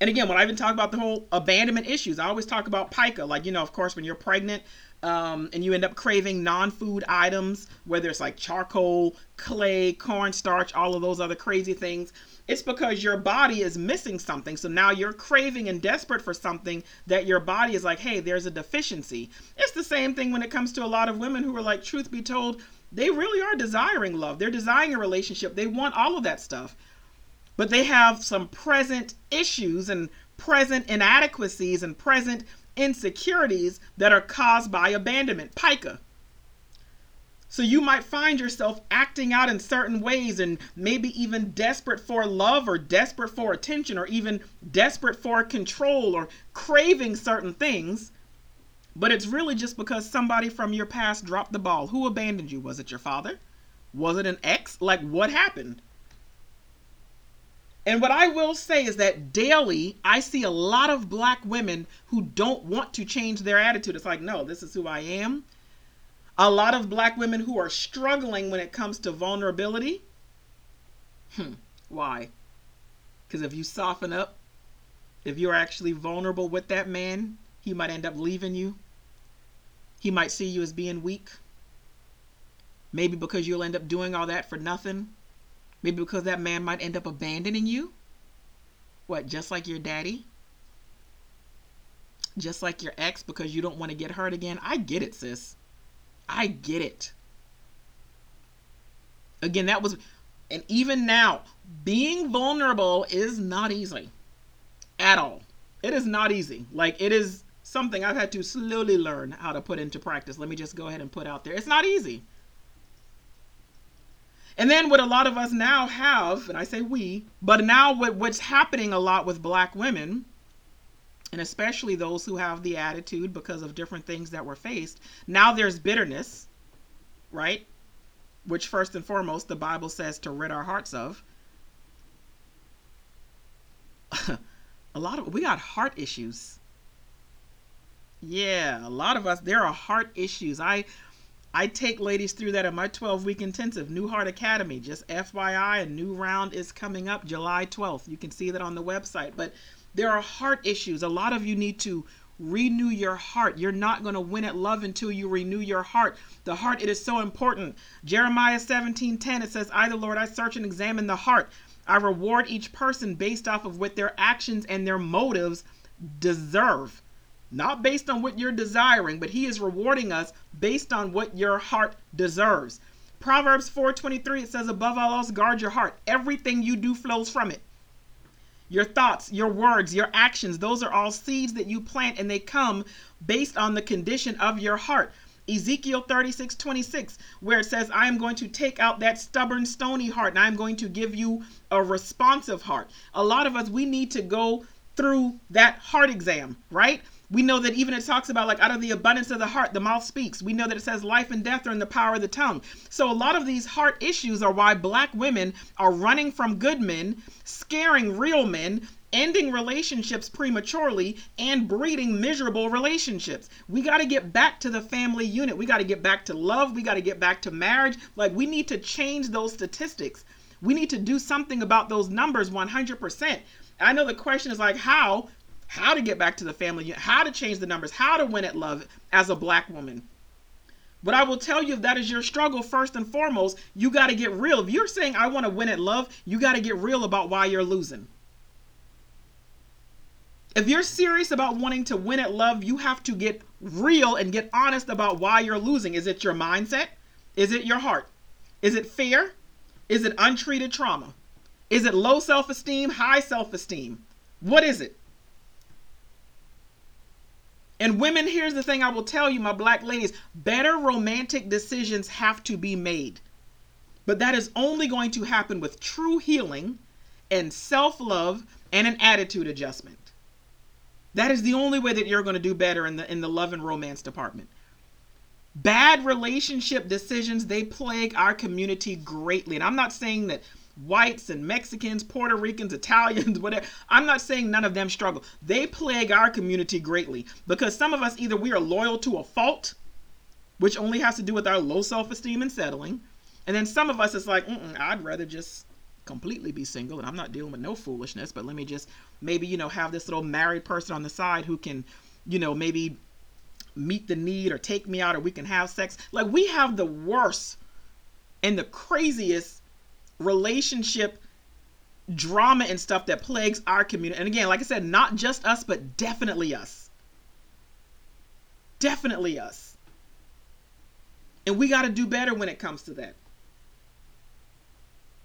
And again, when I even talk about the whole abandonment issues, I always talk about pica. Like, you know, of course, when you're pregnant, um, and you end up craving non-food items, whether it's like charcoal, clay, cornstarch, all of those other crazy things, it's because your body is missing something. So now you're craving and desperate for something that your body is like, hey, there's a deficiency. It's the same thing when it comes to a lot of women who are like, truth be told, they really are desiring love. They're desiring a relationship. They want all of that stuff. But they have some present issues and present inadequacies and present insecurities that are caused by abandonment, pica. So you might find yourself acting out in certain ways and maybe even desperate for love or desperate for attention or even desperate for control or craving certain things. But it's really just because somebody from your past dropped the ball. Who abandoned you? Was it your father? Was it an ex? Like what happened? And what I will say is that daily, I see a lot of black women who don't want to change their attitude. It's like, no, this is who I am. A lot of black women who are struggling when it comes to vulnerability. Hmm. Why? Because if you soften up, if you're actually vulnerable with that man, he might end up leaving you. He might see you as being weak. Maybe because you'll end up doing all that for nothing Maybe because that man might end up abandoning you. What, just like your daddy? Just like your ex because you don't want to get hurt again? I get it, sis. I get it. Again, that was, and even now, being vulnerable is not easy at all. It is not easy. Like, it is something I've had to slowly learn how to put into practice. Let me just go ahead and put out there. It's not easy. And then what a lot of us now have, and I say we, but now what, what's happening a lot with black women, and especially those who have the attitude because of different things that were faced, now there's bitterness, right? Which first and foremost the Bible says to rid our hearts of. a lot of we got heart issues. Yeah, a lot of us there are heart issues. I I take ladies through that in my 12 week intensive, New Heart Academy. Just FYI, a new round is coming up July 12th. You can see that on the website. But there are heart issues. A lot of you need to renew your heart. You're not going to win at love until you renew your heart. The heart, it is so important. Jeremiah 17 10, it says, I, the Lord, I search and examine the heart. I reward each person based off of what their actions and their motives deserve. Not based on what you're desiring, but he is rewarding us based on what your heart deserves. Proverbs 4:23 it says above all else guard your heart. Everything you do flows from it. Your thoughts, your words, your actions, those are all seeds that you plant and they come based on the condition of your heart. Ezekiel 36, 26, where it says, I am going to take out that stubborn, stony heart and I'm going to give you a responsive heart. A lot of us, we need to go through that heart exam, right? We know that even it talks about like out of the abundance of the heart, the mouth speaks. We know that it says life and death are in the power of the tongue. So a lot of these heart issues are why black women are running from good men, scaring real men, ending relationships prematurely and breeding miserable relationships. We got to get back to the family unit. We got to get back to love. We got to get back to marriage. Like we need to change those statistics. We need to do something about those numbers 100%. I know the question is like, how? How to get back to the family, how to change the numbers, how to win at love as a black woman. But I will tell you if that is your struggle, first and foremost, you got to get real. If you're saying, I want to win at love, you got to get real about why you're losing. If you're serious about wanting to win at love, you have to get real and get honest about why you're losing. Is it your mindset? Is it your heart? Is it fear? Is it untreated trauma? Is it low self esteem, high self esteem? What is it? And women, here's the thing I will tell you, my black ladies better romantic decisions have to be made. But that is only going to happen with true healing and self love and an attitude adjustment. That is the only way that you're going to do better in the in the love and romance department. Bad relationship decisions they plague our community greatly. And I'm not saying that whites and Mexicans, Puerto Ricans, Italians, whatever. I'm not saying none of them struggle. They plague our community greatly because some of us either we are loyal to a fault, which only has to do with our low self esteem and settling. And then some of us it's like, I'd rather just completely be single and I'm not dealing with no foolishness, but let me just maybe, you know, have this little married person on the side who can, you know, maybe meet the need or take me out or we can have sex. Like we have the worst and the craziest relationship drama and stuff that plagues our community. And again, like I said, not just us, but definitely us. Definitely us. And we got to do better when it comes to that.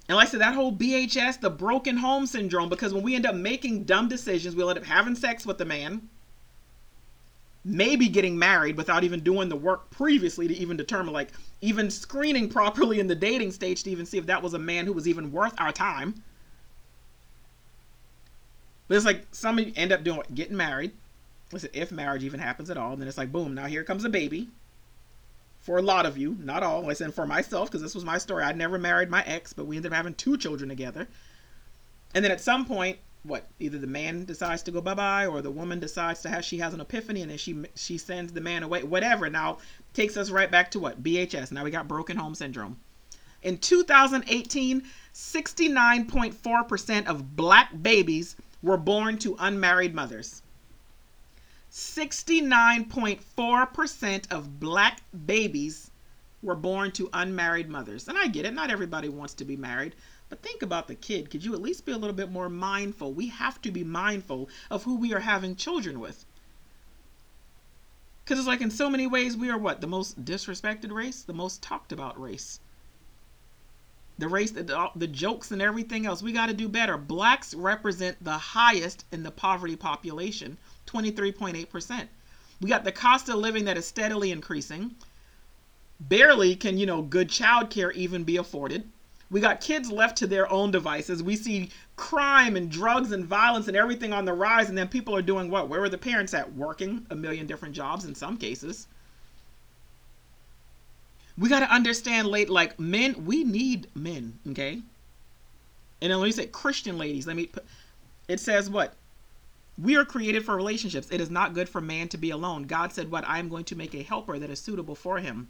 And like I said, that whole BHS, the broken home syndrome, because when we end up making dumb decisions, we'll end up having sex with the man maybe getting married without even doing the work previously to even determine like even screening properly in the dating stage to even see if that was a man who was even worth our time. But it's like some of you end up doing getting married. Listen if marriage even happens at all then it's like boom now here comes a baby. For a lot of you not all. Listen for myself because this was my story. I never married my ex but we ended up having two children together. And then at some point what either the man decides to go bye bye or the woman decides to have she has an epiphany and then she she sends the man away whatever. Now takes us right back to what? BHS now we got broken home syndrome. In 2018 69.4% of black babies were born to unmarried mothers. 69.4% of black babies were born to unmarried mothers. And I get it. Not everybody wants to be married but think about the kid. Could you at least be a little bit more mindful? We have to be mindful of who we are having children with. Because it's like in so many ways, we are what? The most disrespected race, the most talked about race. The race, the, the jokes and everything else. We got to do better. Blacks represent the highest in the poverty population 23.8%. We got the cost of living that is steadily increasing. Barely can, you know, good child care even be afforded. We got kids left to their own devices. We see crime and drugs and violence and everything on the rise, and then people are doing what? Where are the parents at? Working a million different jobs in some cases. We got to understand, late like men, we need men, okay? And then let me say Christian ladies. Let me. Put, it says what? We are created for relationships. It is not good for man to be alone. God said, What? I am going to make a helper that is suitable for him.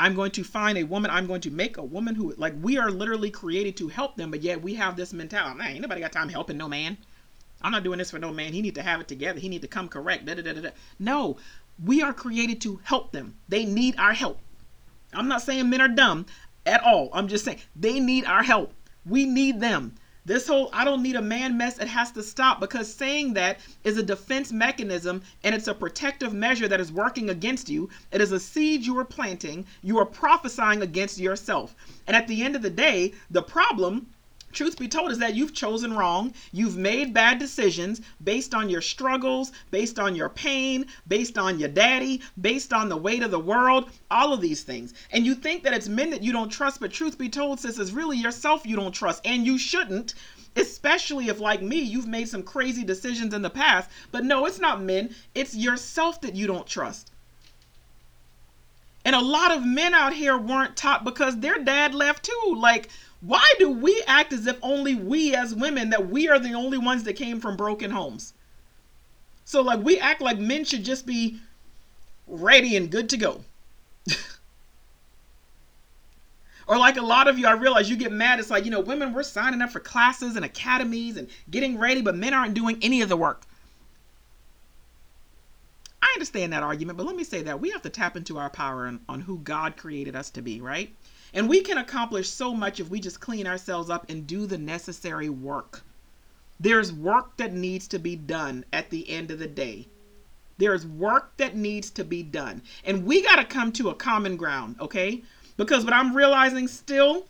I'm going to find a woman. I'm going to make a woman who like we are literally created to help them, but yet we have this mentality. Man, ain't nobody got time helping no man. I'm not doing this for no man. He need to have it together. He need to come correct. Da, da, da, da. No, we are created to help them. They need our help. I'm not saying men are dumb at all. I'm just saying they need our help. We need them. This whole I don't need a man mess, it has to stop because saying that is a defense mechanism and it's a protective measure that is working against you. It is a seed you are planting. You are prophesying against yourself. And at the end of the day, the problem truth be told is that you've chosen wrong. You've made bad decisions based on your struggles, based on your pain, based on your daddy, based on the weight of the world, all of these things. And you think that it's men that you don't trust, but truth be told, sis, is really yourself you don't trust. And you shouldn't, especially if, like me, you've made some crazy decisions in the past. But no, it's not men, it's yourself that you don't trust. And a lot of men out here weren't taught because their dad left too. Like, why do we act as if only we as women that we are the only ones that came from broken homes? So like we act like men should just be ready and good to go. or like a lot of you, I realize you get mad. It's like, you know, women, we're signing up for classes and academies and getting ready, but men aren't doing any of the work. I understand that argument, but let me say that we have to tap into our power on, on who God created us to be, right? And we can accomplish so much if we just clean ourselves up and do the necessary work. There's work that needs to be done at the end of the day. There's work that needs to be done. And we got to come to a common ground, okay? Because what I'm realizing still,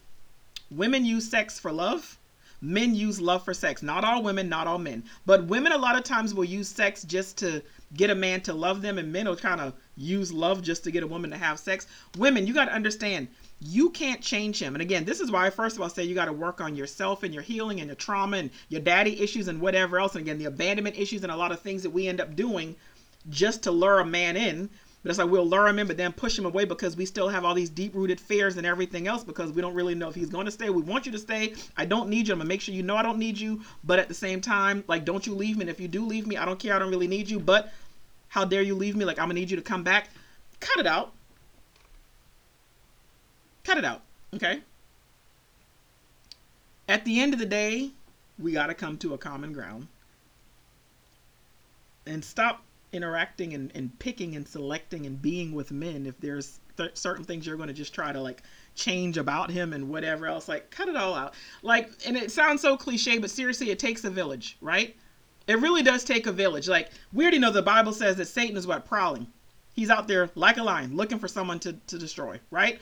women use sex for love. Men use love for sex. Not all women, not all men. But women a lot of times will use sex just to get a man to love them, and men will kind of use love just to get a woman to have sex. Women, you got to understand you can't change him. And again, this is why I first of all say you got to work on yourself and your healing and your trauma and your daddy issues and whatever else. And again, the abandonment issues and a lot of things that we end up doing just to lure a man in. But it's like we'll lure him in, but then push him away because we still have all these deep rooted fears and everything else because we don't really know if he's going to stay. We want you to stay. I don't need you. I'm going to make sure you know I don't need you. But at the same time, like, don't you leave me. And if you do leave me, I don't care. I don't really need you. But how dare you leave me? Like, I'm going to need you to come back. Cut it out Cut it out. Okay? At the end of the day, we got to come to a common ground and stop interacting and, and picking and selecting and being with men if there's th- certain things you're going to just try to like change about him and whatever else like cut it all out. Like and it sounds so cliche but seriously it takes a village right? It really does take a village. Like we already know the bible says that satan is what? Prowling. He's out there like a lion looking for someone to, to destroy right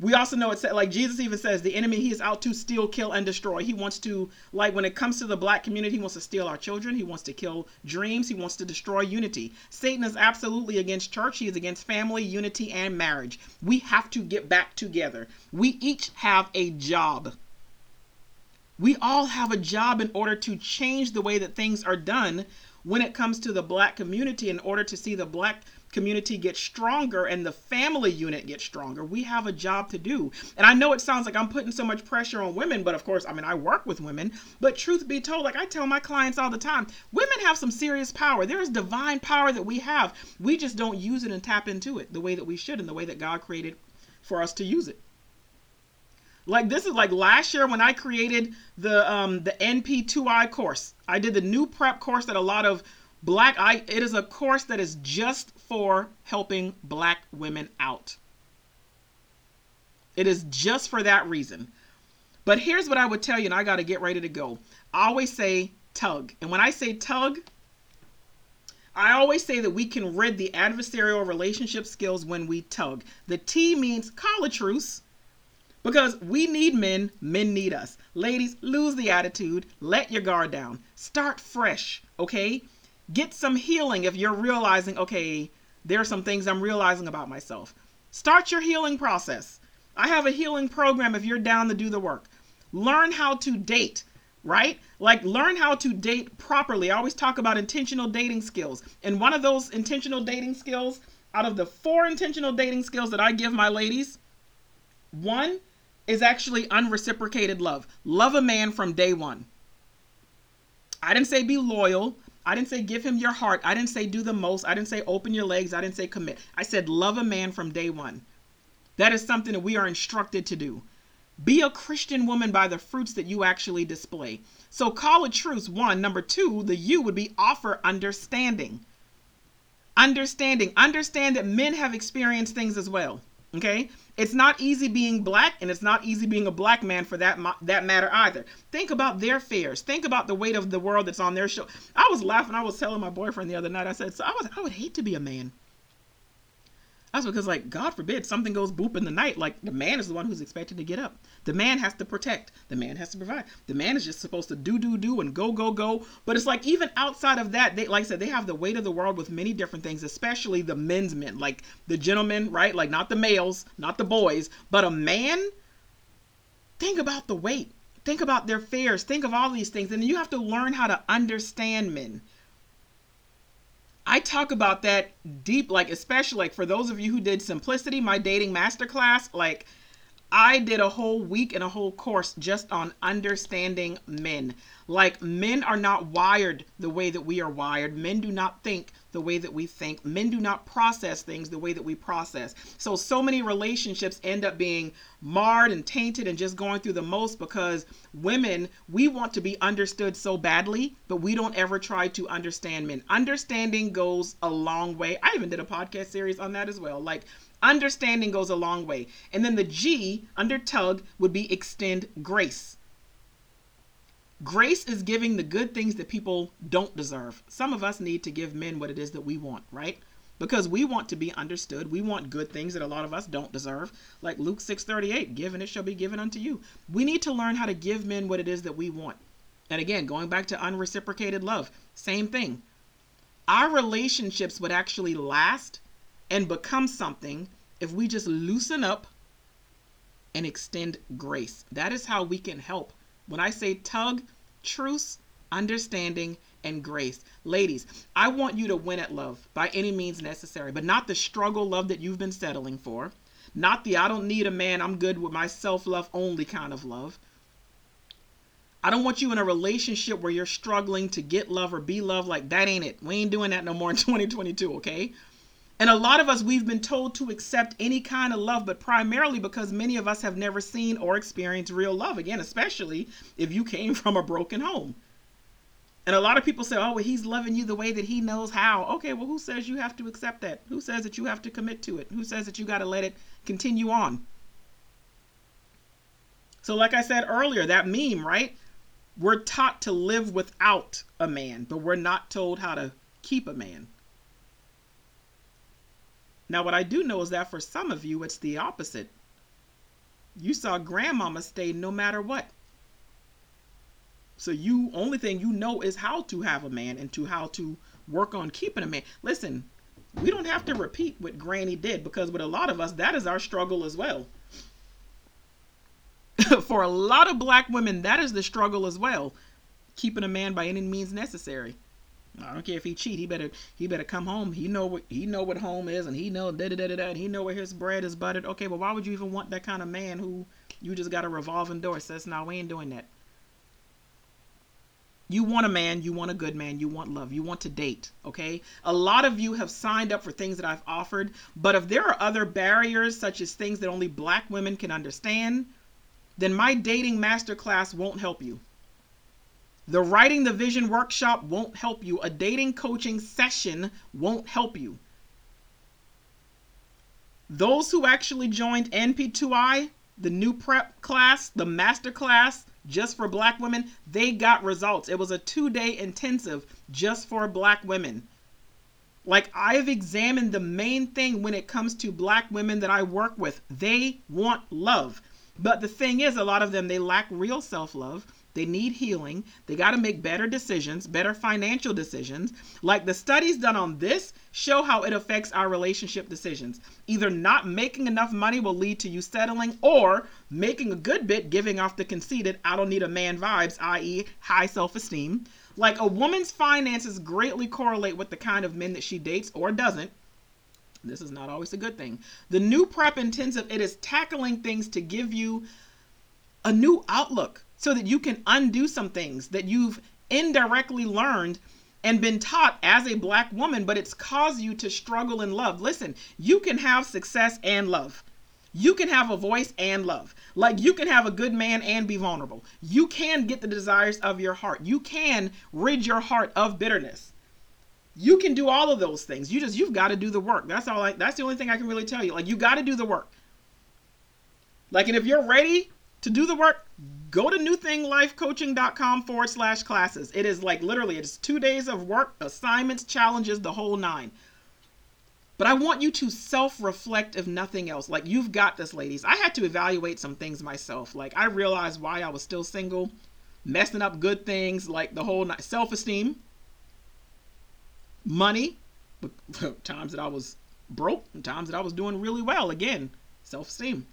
we also know it's like Jesus even says the enemy he is out to steal, kill, and destroy. He wants to like when it comes to the black community, he wants to steal our children. He wants to kill dreams. He wants to destroy unity. Satan is absolutely against church. He is against family, unity, and marriage. We have to get back together. We each have a job. We all have a job in order to change the way that things are done when it comes to the black community in order to see the black community gets stronger and the family unit gets stronger. We have a job to do. And I know it sounds like I'm putting so much pressure on women, but of course, I mean, I work with women. But truth be told, like I tell my clients all the time, women have some serious power. There is divine power that we have. We just don't use it and tap into it the way that we should and the way that God created for us to use it. Like this is like last year when I created the um the NP2I course. I did the new prep course that a lot of Black I it is a course that is just for helping black women out. It is just for that reason. But here's what I would tell you, and I got to get ready to go. I always say tug. And when I say tug, I always say that we can rid the adversarial relationship skills when we tug. The T means call a truce because we need men, men need us. Ladies, lose the attitude, let your guard down, start fresh, okay? Get some healing if you're realizing, okay, there are some things I'm realizing about myself. Start your healing process. I have a healing program if you're down to do the work. Learn how to date, right? Like, learn how to date properly. I always talk about intentional dating skills. And one of those intentional dating skills, out of the four intentional dating skills that I give my ladies, one is actually unreciprocated love. Love a man from day one. I didn't say be loyal. I didn't say give him your heart. I didn't say do the most. I didn't say open your legs. I didn't say commit. I said love a man from day one. That is something that we are instructed to do. Be a Christian woman by the fruits that you actually display. So call a truce, one. Number two, the you would be offer understanding. Understanding. Understand that men have experienced things as well. Okay? It's not easy being black and it's not easy being a black man for that that matter either. Think about their fears. Think about the weight of the world that's on their show. I was laughing. I was telling my boyfriend the other night. I said, "So I was I would hate to be a man." That's because, like, God forbid something goes boop in the night. Like, the man is the one who's expected to get up. The man has to protect. The man has to provide. The man is just supposed to do, do, do, and go, go, go. But it's like, even outside of that, they, like I said, they have the weight of the world with many different things, especially the men's men, like the gentlemen, right? Like, not the males, not the boys, but a man. Think about the weight. Think about their fears. Think of all these things. And you have to learn how to understand men. I talk about that deep, like, especially like for those of you who did Simplicity, my dating masterclass, like, I did a whole week and a whole course just on understanding men. Like, men are not wired the way that we are wired. Men do not think the way that we think. Men do not process things the way that we process. So, so many relationships end up being marred and tainted and just going through the most because women, we want to be understood so badly, but we don't ever try to understand men. Understanding goes a long way. I even did a podcast series on that as well. Like, understanding goes a long way. And then the G under tug would be extend grace. Grace is giving the good things that people don't deserve. Some of us need to give men what it is that we want, right? Because we want to be understood. We want good things that a lot of us don't deserve. Like Luke 6:38, given it shall be given unto you. We need to learn how to give men what it is that we want. And again, going back to unreciprocated love, same thing. Our relationships would actually last and become something if we just loosen up and extend grace. That is how we can help. When I say tug, truce, understanding, and grace. Ladies, I want you to win at love by any means necessary, but not the struggle love that you've been settling for, not the I don't need a man, I'm good with my self love only kind of love. I don't want you in a relationship where you're struggling to get love or be loved. Like, that ain't it. We ain't doing that no more in 2022, okay? And a lot of us, we've been told to accept any kind of love, but primarily because many of us have never seen or experienced real love. Again, especially if you came from a broken home. And a lot of people say, oh, well, he's loving you the way that he knows how. Okay, well, who says you have to accept that? Who says that you have to commit to it? Who says that you got to let it continue on? So, like I said earlier, that meme, right? We're taught to live without a man, but we're not told how to keep a man. Now, what I do know is that for some of you, it's the opposite. You saw grandmama stay no matter what. So you only thing you know is how to have a man and to how to work on keeping a man. Listen, we don't have to repeat what Granny did because with a lot of us, that is our struggle as well. For a lot of black women, that is the struggle as well. Keeping a man by any means necessary. I don't care if he cheat. He better he better come home. He know what he know what home is, and he know da da da da da. He know where his bread is buttered. Okay, but why would you even want that kind of man who you just got a revolving door says, "No, we ain't doing that." You want a man, you want a good man, you want love, you want to date, okay? A lot of you have signed up for things that I've offered, but if there are other barriers, such as things that only black women can understand, then my dating masterclass won't help you. The Writing the Vision workshop won't help you. A dating coaching session won't help you. Those who actually joined NP2I, the new prep class, the master class just for black women, they got results. It was a two day intensive just for black women. Like, I've examined the main thing when it comes to black women that I work with. They want love. But the thing is, a lot of them, they lack real self love. They need healing. They got to make better decisions, better financial decisions. Like the studies done on this show how it affects our relationship decisions. Either not making enough money will lead to you settling, or making a good bit, giving off the conceited, I don't need a man vibes, i.e., high self esteem. Like a woman's finances greatly correlate with the kind of men that she dates or doesn't. This is not always a good thing. The new prep intensive, it is tackling things to give you a new outlook so that you can undo some things that you've indirectly learned and been taught as a black woman, but it's caused you to struggle in love. Listen, you can have success and love. You can have a voice and love. Like you can have a good man and be vulnerable. You can get the desires of your heart. You can rid your heart of bitterness. You can do all of those things. You just you've got to do the work. That's all I that's the only thing I can really tell you. Like you got to do the work. Like, and if you're ready to do the work, go to newthinglifecoaching.com forward slash classes. It is like literally, it's two days of work, assignments, challenges, the whole nine. But I want you to self reflect, if nothing else. Like, you've got this, ladies. I had to evaluate some things myself. Like, I realized why I was still single, messing up good things, like the whole self esteem, money, times that I was broke, and times that I was doing really well. Again, self esteem.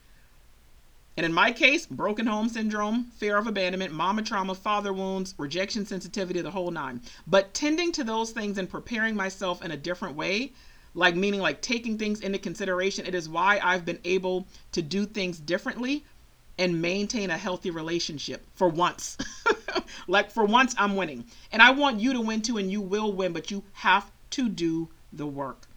And in my case, broken home syndrome, fear of abandonment, mama trauma, father wounds, rejection sensitivity, the whole nine. But tending to those things and preparing myself in a different way like meaning like taking things into consideration. It is why I've been able to do things differently and maintain a healthy relationship for once. like for once, I'm winning. And I want you to win too, and you will win, but you have to do the work.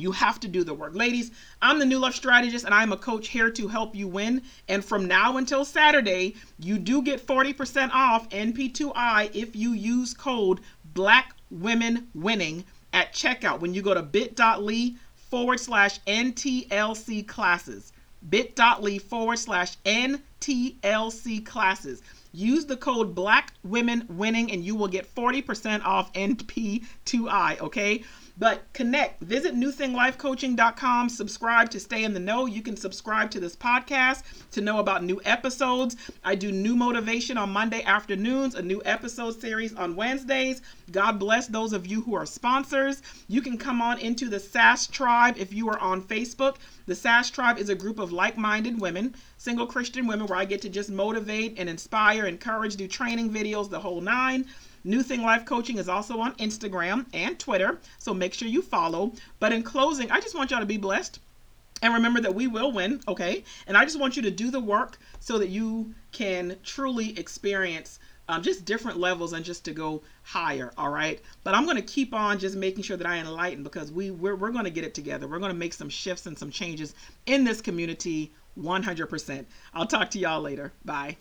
You have to do the work. Ladies, I'm the New Love Strategist and I'm a coach here to help you win. And from now until Saturday, you do get 40% off NP2I if you use code Black Women Winning at checkout when you go to bit.ly forward slash NTLC classes. bit.ly forward slash NTLC classes. Use the code Black Women Winning and you will get 40% off NP2I, okay? But connect. Visit newthinglifecoaching.com. Subscribe to stay in the know. You can subscribe to this podcast to know about new episodes. I do new motivation on Monday afternoons, a new episode series on Wednesdays. God bless those of you who are sponsors. You can come on into the SAS Tribe if you are on Facebook. The SAS Tribe is a group of like minded women, single Christian women, where I get to just motivate and inspire, encourage, do training videos, the whole nine. New Thing Life Coaching is also on Instagram and Twitter, so make sure you follow. But in closing, I just want y'all to be blessed. And remember that we will win, okay? And I just want you to do the work so that you can truly experience um, just different levels and just to go higher, all right? But I'm going to keep on just making sure that I enlighten because we, we're, we're going to get it together. We're going to make some shifts and some changes in this community 100%. I'll talk to y'all later. Bye.